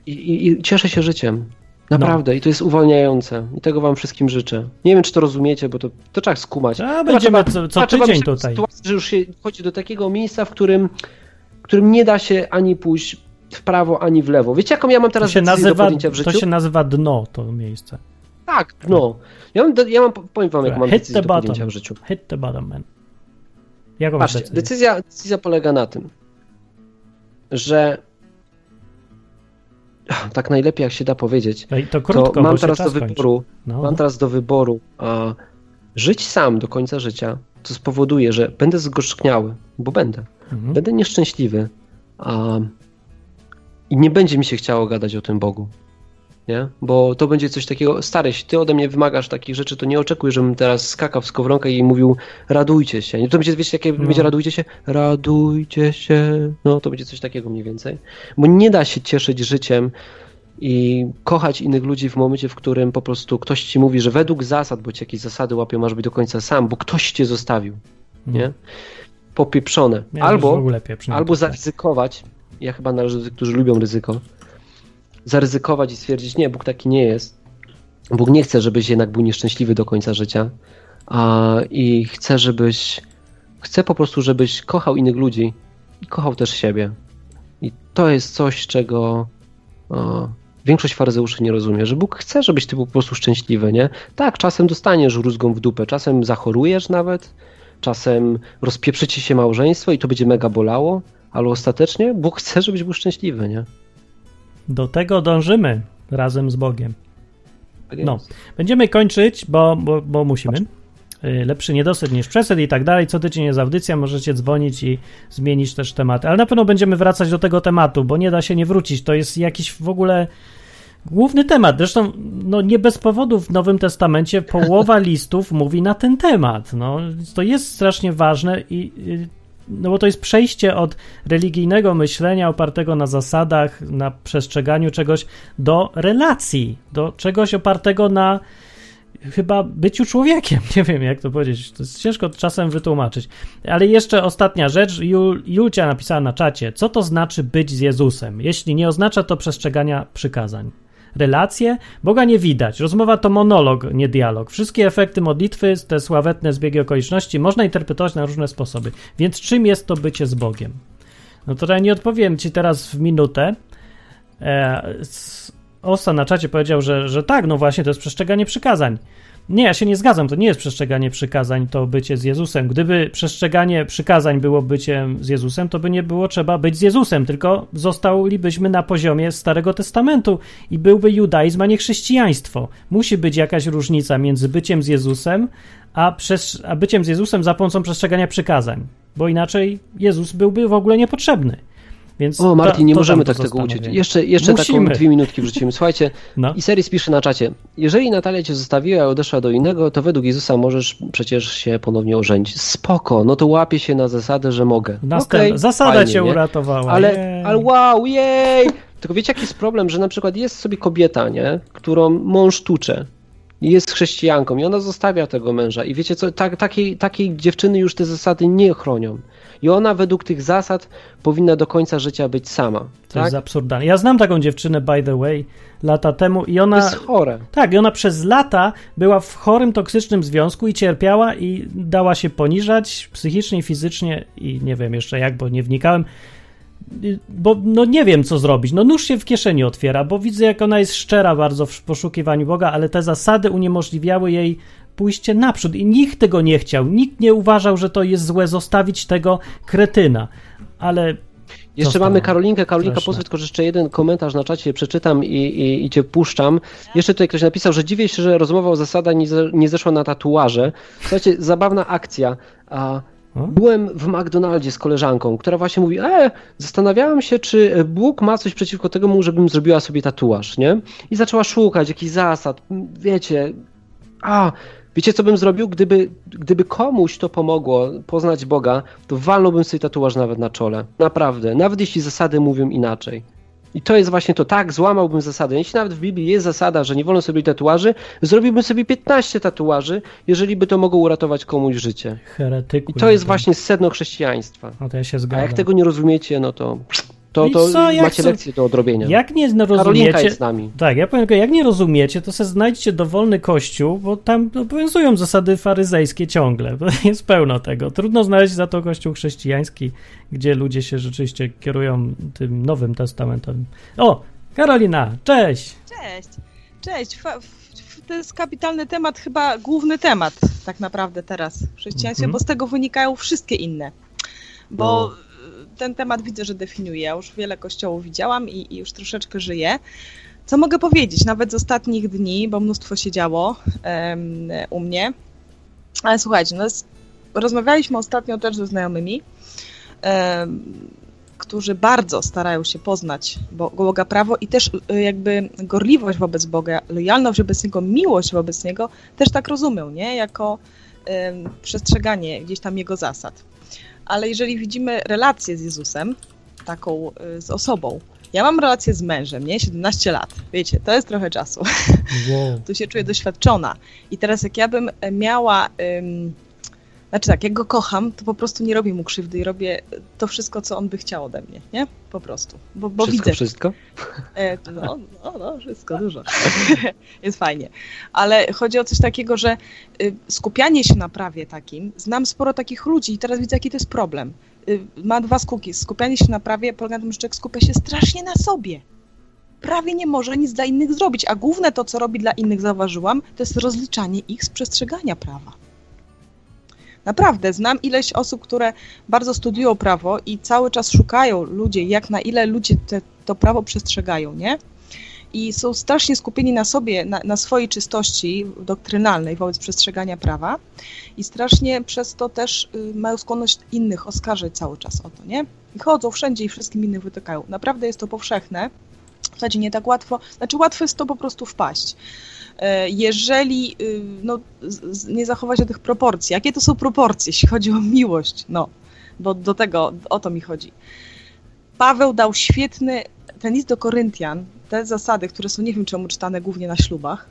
i, i, i cieszę się życiem. Naprawdę. I to jest uwalniające. I tego wam wszystkim życzę. Nie wiem, czy to rozumiecie, bo to, to trzeba skumać. A, będziemy trzeba- co- co trzeba tydzień tutaj. Sytuacji, że już się wchodzi do takiego miejsca, w którym, w którym nie da się ani pójść w prawo, ani w lewo. Wiecie, jaką ja mam To teraz się, decyzję do nazywa, w to życiu? się nazywa dno, to miejsce. Tak, no. Ja mam, ja mam, powiem wam, jak mam Hit decyzję do podjęcia w życiu. Hit the bottom, man. Jaką Patrzcie, decyzję? decyzja, decyzja polega na tym, że tak najlepiej jak się da powiedzieć, To krótko, to mam teraz do wyboru No. Mam teraz do wyboru a, żyć sam do końca życia, co spowoduje, że będę zgorzkniały, bo będę. Mhm. Będę nieszczęśliwy a, i nie będzie mi się chciało gadać o tym Bogu. Nie? Bo to będzie coś takiego, stary, jeśli ty ode mnie wymagasz takich rzeczy, to nie oczekuj, żebym teraz skakał w skowronkę i mówił radujcie się. Nie, to będzie, wiecie, jakie No. będzie radujcie się? Radujcie się. No, to będzie coś takiego mniej więcej. Bo nie da się cieszyć życiem i kochać innych ludzi w momencie, w którym po prostu ktoś ci mówi, że według zasad, bo ci jakieś zasady łapią, masz być do końca sam, bo ktoś cię zostawił. Nie? Popieprzone. Ja już w albo albo tutaj. zaryzykować, ja chyba należę do tych, którzy lubią ryzyko, zaryzykować i stwierdzić, nie, Bóg taki nie jest. Bóg nie chce, żebyś jednak był nieszczęśliwy do końca życia a, i chce, żebyś, chce po prostu, żebyś kochał innych ludzi i kochał też siebie. I to jest coś, czego większość faryzeuszy nie rozumie, że Bóg chce, żebyś ty był po prostu szczęśliwy, nie? Tak, czasem dostaniesz rózgą w dupę, czasem zachorujesz nawet, czasem rozpieprzy ci się małżeństwo i to będzie mega bolało, ale ostatecznie Bóg chce, żebyś był szczęśliwy, nie? Do tego dążymy razem z Bogiem. Tak No, będziemy kończyć, bo, bo, bo musimy. Y, Lepszy niedosyt niż przesyt i tak dalej. Co tydzień jest audycja, możecie dzwonić i zmienić też tematy. Ale na pewno będziemy wracać do tego tematu, bo nie da się nie wrócić. To jest jakiś w ogóle główny temat. Zresztą, no nie bez powodu w Nowym Testamencie połowa listów mówi na ten temat. No, to jest strasznie ważne i y, no bo to jest przejście od religijnego myślenia opartego na zasadach, na przestrzeganiu czegoś do relacji, do czegoś opartego na chyba byciu człowiekiem. Nie wiem, jak to powiedzieć. To jest ciężko czasem wytłumaczyć. Ale jeszcze ostatnia rzecz. Jul, Julcia napisała na czacie. Co to znaczy być z Jezusem? Jeśli nie oznacza to przestrzegania przykazań. Relacje? Boga nie widać. Rozmowa to monolog, nie dialog. Wszystkie efekty modlitwy, te sławetne zbiegi okoliczności można interpretować na różne sposoby. Więc czym jest to bycie z Bogiem? No to ja nie odpowiem ci teraz w minutę. E, Osa na czacie powiedział, że, że tak, no właśnie, to jest przestrzeganie przykazań. Nie, ja się nie zgadzam, to nie jest przestrzeganie przykazań, to bycie z Jezusem. Gdyby przestrzeganie przykazań było byciem z Jezusem, to by nie było trzeba być z Jezusem, tylko zostalibyśmy na poziomie Starego Testamentu i byłby judaizm, a nie chrześcijaństwo. Musi być jakaś różnica między byciem z Jezusem, a, przez, a byciem z Jezusem za pomocą przestrzegania przykazań, bo inaczej Jezus byłby w ogóle niepotrzebny. Więc O, Martin, to- nie możemy tak tego pozostanowienie. Jeszcze, jeszcze taką dwie minutki wrzucimy. Słuchajcie, No. i serii pisze na czacie. Jeżeli Natalia cię zostawiła i odeszła do innego, to według Jezusa możesz przecież się ponownie ożenić. Spoko, no to łapię się na zasadę, że mogę. Okej, Zasada fajnie, cię nie? uratowała. Ale, jej. ale wow, jej! Tylko wiecie, jaki jest problem, że na przykład jest sobie kobieta, nie? którą mąż tucze i jest chrześcijanką i ona zostawia tego męża i wiecie co, tak, takiej, takiej dziewczyny już te zasady nie chronią. I ona według tych zasad powinna do końca życia być sama. To tak? jest absurdalne. Ja znam taką dziewczynę, by the way, lata temu i To ona... jest chore. Tak, i ona przez lata była w chorym, toksycznym związku i cierpiała i dała się poniżać psychicznie, fizycznie i nie wiem jeszcze jak, bo nie wnikałem. Y, bo no nie wiem, co zrobić. No nóż się w kieszeni otwiera, bo widzę, jak ona jest szczera bardzo w poszukiwaniu Boga, ale te zasady uniemożliwiały jej pójście naprzód i nikt tego nie chciał. Nikt nie uważał, że to jest złe zostawić tego kretyna. Ale Jeszcze Zostało. mamy Karolinkę. Karolinka, pozwól tylko, że jeszcze jeden komentarz na czacie przeczytam i, i, i cię puszczam. Jeszcze tutaj ktoś napisał, że dziwię się, że rozmowa o zasadach nie, nie zeszła na tatuaże. Słuchajcie, zabawna akcja. A? Byłem w McDonaldzie z koleżanką, która właśnie mówi, e, zastanawiałem się, czy Bóg ma coś przeciwko temu, żebym zrobiła sobie tatuaż, nie? I zaczęła szukać jakichś zasad, wiecie, a, wiecie co bym zrobił? Gdyby, gdyby komuś to pomogło poznać Boga, to walnąłbym sobie tatuaż nawet na czole. Naprawdę. Nawet jeśli zasady mówią inaczej. I to jest właśnie to, tak, złamałbym zasadę. Jeśli nawet w Biblii jest zasada, że nie wolno sobie tatuaży, zrobiłbym sobie 15 tatuaży, jeżeli by to mogło uratować komuś życie. heretyku. I to jest właśnie sedno chrześcijaństwa. No to ja się A zgadzam. jak tego nie rozumiecie, no to, to, I to co, macie są- lekcję do odrobienia. Jak nie Karolinka rozumiecie... jest z nami. Tak, ja powiem tylko, jak nie rozumiecie, to se znajdźcie dowolny kościół, bo tam obowiązują zasady faryzejskie ciągle. Jest pełno tego. Trudno znaleźć za to kościół chrześcijański, gdzie ludzie się rzeczywiście kierują tym Nowym Testamentem. O, Karolina, cześć! Cześć, cześć. To jest kapitalny temat, chyba główny temat tak naprawdę teraz w chrześcijaństwie, Mhm. bo z tego wynikają wszystkie inne. Bo No. Ten temat widzę, że definiuje. Ja już wiele kościołów widziałam i, i już troszeczkę żyję. Co mogę powiedzieć, nawet z ostatnich dni, bo mnóstwo się działo em, u mnie. Ale słuchajcie, no rozmawialiśmy ostatnio też ze znajomymi, em, którzy bardzo starają się poznać Bo- Boga prawo i też y, jakby gorliwość wobec Boga, lojalność wobec Niego, miłość wobec Niego też tak rozumią, nie? Jako em, przestrzeganie gdzieś tam Jego zasad. Ale jeżeli widzimy relację z Jezusem, taką y, z osobą, ja mam relację z mężem, nie? 17 lat. Wiecie, to jest trochę czasu. Wow. Tu się czuję doświadczona. I teraz jak ja bym miała... Ym, znaczy tak, jak go kocham, to po prostu nie robię mu krzywdy i robię to wszystko, co on by chciał ode mnie, nie? Po prostu. Bo, bo wszystko, widzę, wszystko? E, No, no, no, wszystko dużo. Jest fajnie. Ale chodzi o coś takiego, że y, skupianie się na prawie takim, znam sporo takich ludzi i teraz widzę, jaki to jest problem. Y, Ma dwa skutki. Skupianie się na prawie polega na tym, że człowiek skupia się strasznie na sobie. Prawie nie może nic dla innych zrobić, a główne to, co robi dla innych, zauważyłam, to jest rozliczanie ich z przestrzegania prawa. Naprawdę, znam ileś osób, które bardzo studiują prawo i cały czas szukają ludzie, jak na ile ludzie te, to prawo przestrzegają, nie? I są strasznie skupieni na sobie, na, na swojej czystości doktrynalnej wobec przestrzegania prawa i strasznie przez to też y, mają skłonność innych oskarżać cały czas o to, nie? I chodzą wszędzie i wszystkim innym wytykają. Naprawdę jest to powszechne. W nie tak łatwo, znaczy łatwo jest to po prostu wpaść. E, Jeżeli y, no, nie zachowa się tych proporcji, jakie to są proporcje, jeśli chodzi o miłość, no, bo do tego, o to mi chodzi. Paweł dał świetny, ten list do Koryntian, te zasady, które są, nie wiem czemu czytane głównie na ślubach,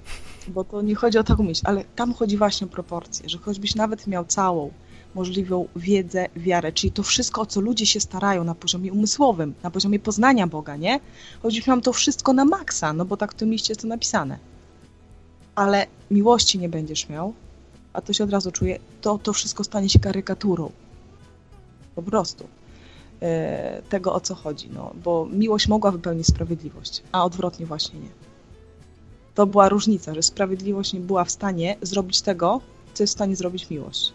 bo to nie chodzi o taką myśl, ale tam chodzi właśnie o proporcje, że choćbyś nawet miał całą możliwą wiedzę, wiarę, czyli to wszystko, o co ludzie się starają na poziomie umysłowym, na poziomie poznania Boga, nie? Choćbyś miał to wszystko na maksa, no bo tak w tym liście jest to napisane. Ale miłości nie będziesz miał, a to się od razu czuje, to, to wszystko stanie się karykaturą. Po prostu. E, tego, o co chodzi, no, bo miłość mogła wypełnić sprawiedliwość, a odwrotnie właśnie nie. To była różnica, że sprawiedliwość nie była w stanie zrobić tego, co jest w stanie zrobić miłość.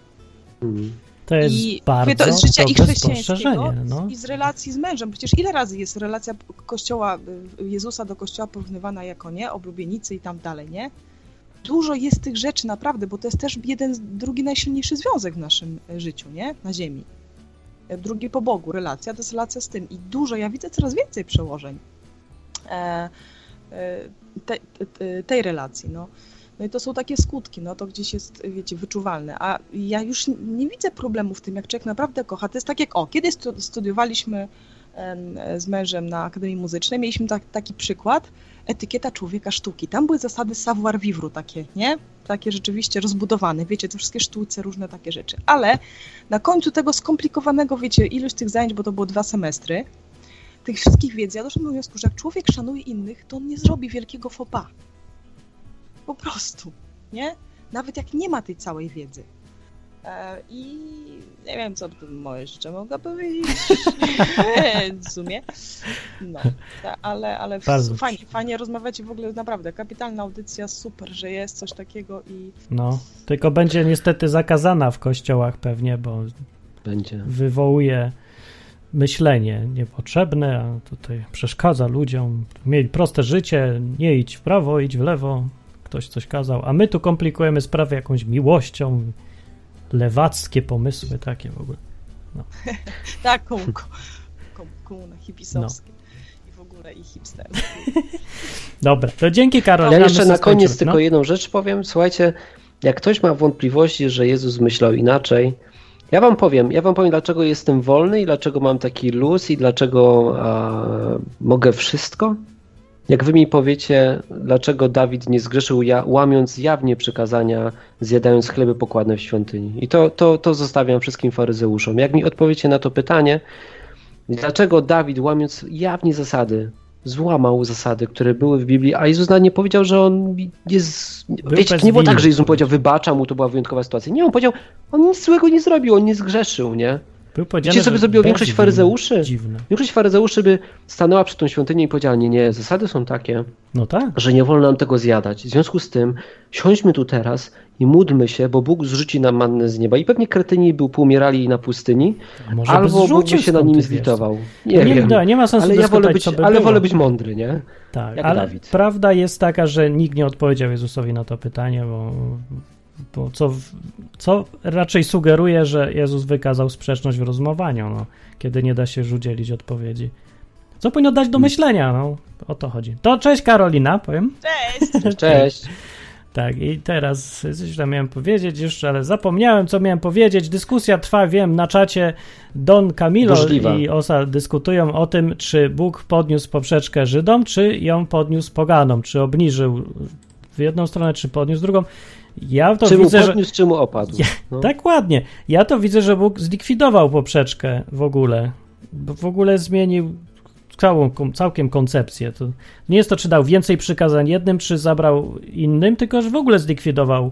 Mhm. To jest I bardzo to z życia i chrześcijańskiego. No. i z relacji z mężem. Przecież ile razy jest relacja kościoła, y, Jezusa do kościoła porównywana jako nie, oblubienicy i tam dalej, nie? Dużo jest tych rzeczy naprawdę, bo to jest też jeden, drugi najsilniejszy związek w naszym e, życiu, nie? Na ziemi. E, Drugi po Bogu, relacja, to jest relacja z tym. I dużo, ja widzę coraz więcej przełożeń e, e, te, te, tej relacji, no. No i to są takie skutki, no to gdzieś jest, wiecie, wyczuwalne. A ja już nie widzę problemu w tym, jak człowiek naprawdę kocha. To jest tak jak, o, kiedyś stu- studiowaliśmy z mężem na Akademii Muzycznej, mieliśmy tak, taki przykład, etykieta człowieka sztuki. Tam były zasady savoir vivre takie, nie? Takie rzeczywiście rozbudowane, wiecie, te wszystkie sztuce, różne takie rzeczy. Ale na końcu tego skomplikowanego, wiecie, ilość tych zajęć, bo to było dwa semestry, tych wszystkich wiedzy, ja doszłam do wniosku, że jak człowiek szanuje innych, to on nie zrobi wielkiego faux pas. Po prostu, nie? Nawet jak nie ma tej całej wiedzy. E, I nie wiem, co bym jeszcze mogła powiedzieć w sumie. No, ale, ale Bardzo fajnie, fajnie rozmawiacie w ogóle, naprawdę, kapitalna audycja, super, że jest coś takiego i No, tylko będzie niestety zakazana w kościołach pewnie, bo Będzie. wywołuje myślenie niepotrzebne, a tutaj przeszkadza ludziom. Mieli proste życie, nie idź w prawo, idź w lewo. Ktoś coś kazał, a my tu komplikujemy sprawę jakąś miłością, lewackie pomysły takie w ogóle. taką ko- ko- komunę hipisowskie i w ogóle i hipsterskie. Dobra, to dzięki Karol. Ja jeszcze na koniec no. tylko jedną rzecz powiem. Słuchajcie, jak ktoś ma wątpliwości, że Jezus myślał inaczej, ja wam powiem, ja wam powiem, dlaczego jestem wolny i dlaczego mam taki luz i dlaczego a, mogę wszystko. Jak wy mi powiecie, dlaczego Dawid nie zgrzeszył, ja, łamiąc jawnie przykazania, zjadając chleby pokładne w świątyni. I to, to, to zostawiam wszystkim faryzeuszom. Jak mi odpowiecie na to pytanie, dlaczego Dawid, łamiąc jawnie zasady, złamał zasady, które były w Biblii, a Jezus nawet nie powiedział, że on jest... Wiecie, bez to nie było tak, że Jezus powiedział, wybacza mu, to była wyjątkowa sytuacja. Nie, on powiedział, on nic złego nie zrobił, on nie zgrzeszył, nie? Był Wiecie, co by zrobiło większość faryzeuszy? Dziwne. Większość faryzeuszy by stanęła przed tą świątynią i powiedziała, nie, nie, zasady są takie, No tak. że nie wolno nam tego zjadać. W związku z tym siądźmy tu teraz i módlmy się, bo Bóg zrzuci nam mannę z nieba. I pewnie kretyni by poumierali na pustyni, może albo Bóg by się ty wiesz? zlitował. Nie, Nie, wiem. da, nie ma sensu ale ja wolę być, by ale wolę być mądry, nie? Tak, jak ale Dawid. prawda jest taka, że nikt nie odpowiedział Jezusowi na to pytanie, bo, bo co, co raczej sugeruje, że Jezus wykazał sprzeczność w rozmowaniu, no, kiedy nie da się już udzielić odpowiedzi. Co powinno dać do myślenia, no, o to chodzi. To cześć Karolina, powiem. Cześć! Cześć. Tak, i teraz coś tam miałem powiedzieć już, ale zapomniałem, co miałem powiedzieć. Dyskusja trwa, wiem, na czacie Don Camilo i Osa dyskutują o tym, czy Bóg podniósł poprzeczkę Żydom, czy ją podniósł poganom, czy obniżył w jedną stronę, czy podniósł w drugą. Ja to widzę, że... podniósł, czy mu opadł? Ja- No. Tak ładnie. Ja to widzę, że Bóg zlikwidował poprzeczkę w ogóle. Bo w ogóle zmienił całą, całkiem koncepcję. To nie jest to, czy dał więcej przykazań jednym, czy zabrał innym, tylko że w ogóle zlikwidował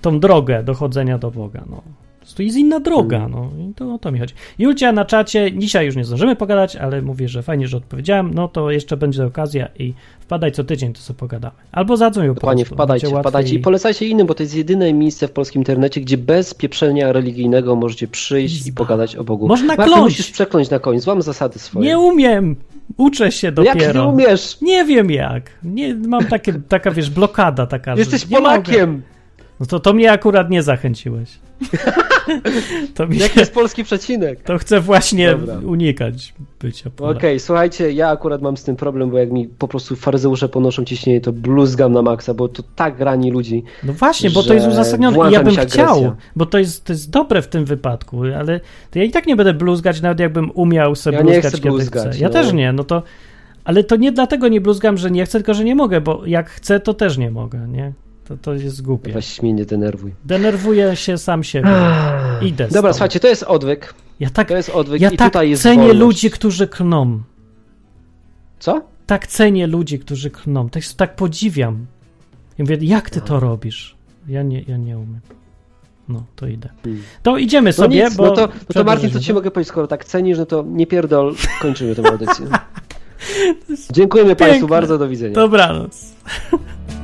tą drogę dochodzenia do Boga. No. Prostu jest inna droga, no i to o to mi chodzi. Julcia na czacie, dzisiaj już nie zdążymy pogadać, ale mówię, że fajnie, że odpowiedziałem, no to jeszcze będzie okazja i wpadaj co tydzień, to sobie pogadamy. Albo zadzwoń po prostu, wpadajcie, wpadajcie i polecajcie innym, bo to jest jedyne miejsce w polskim internecie, gdzie bez pieprzenia religijnego możecie przyjść i Izba. pogadać o Bogu. Można Marku, kląć. musisz przekląć na koniec, złam zasady swoje. Nie umiem! Uczę się No Jak dopiero. nie umiesz? Nie wiem jak. Nie, mam takie, taka, wiesz, blokada taka, Jesteś że nie mogę. Polakiem! No to, to mnie akurat nie zachęciłeś. to, mi Jaki się, jest polski przecinek? to chcę właśnie Dobra. unikać bycia Okej, Polakiem. słuchajcie, ja akurat mam z tym problem, bo jak mi po prostu faryzeusze ponoszą ciśnienie, to bluzgam na maksa, bo to tak rani ludzi. No właśnie, bo to jest uzasadnione ja bym chciał, bo to jest, to jest dobre w tym wypadku, ale to ja i tak nie będę bluzgać, nawet jakbym umiał sobie Ja nie bluzgać, chcę kiedy bluzgać, chcę. Ja no. też nie, no to... Ale to nie dlatego nie bluzgam, że nie chcę, tylko że nie mogę, bo jak chcę, to też nie mogę, nie? To, to jest głupie. Weź mnie nie denerwuj. Denerwuję się sam siebie. Idę Dobra, stąd. słuchajcie, to jest odwyk. Ja tak, To jest odwyk ja i tak tutaj jest cenię wolność. ludzi, którzy klną. Co? Tak cenię ludzi, którzy klną. Tak, tak podziwiam. I mówię, jak ty to robisz? Ja nie, ja nie umiem. No, to idę. Hmm. To idziemy No sobie, nic, bo... no to, no to Martin, co ci mogę powiedzieć, skoro tak cenisz, no to nie pierdol, kończymy tę audycję. Dziękujemy Państwu bardzo, do widzenia. Dobranoc.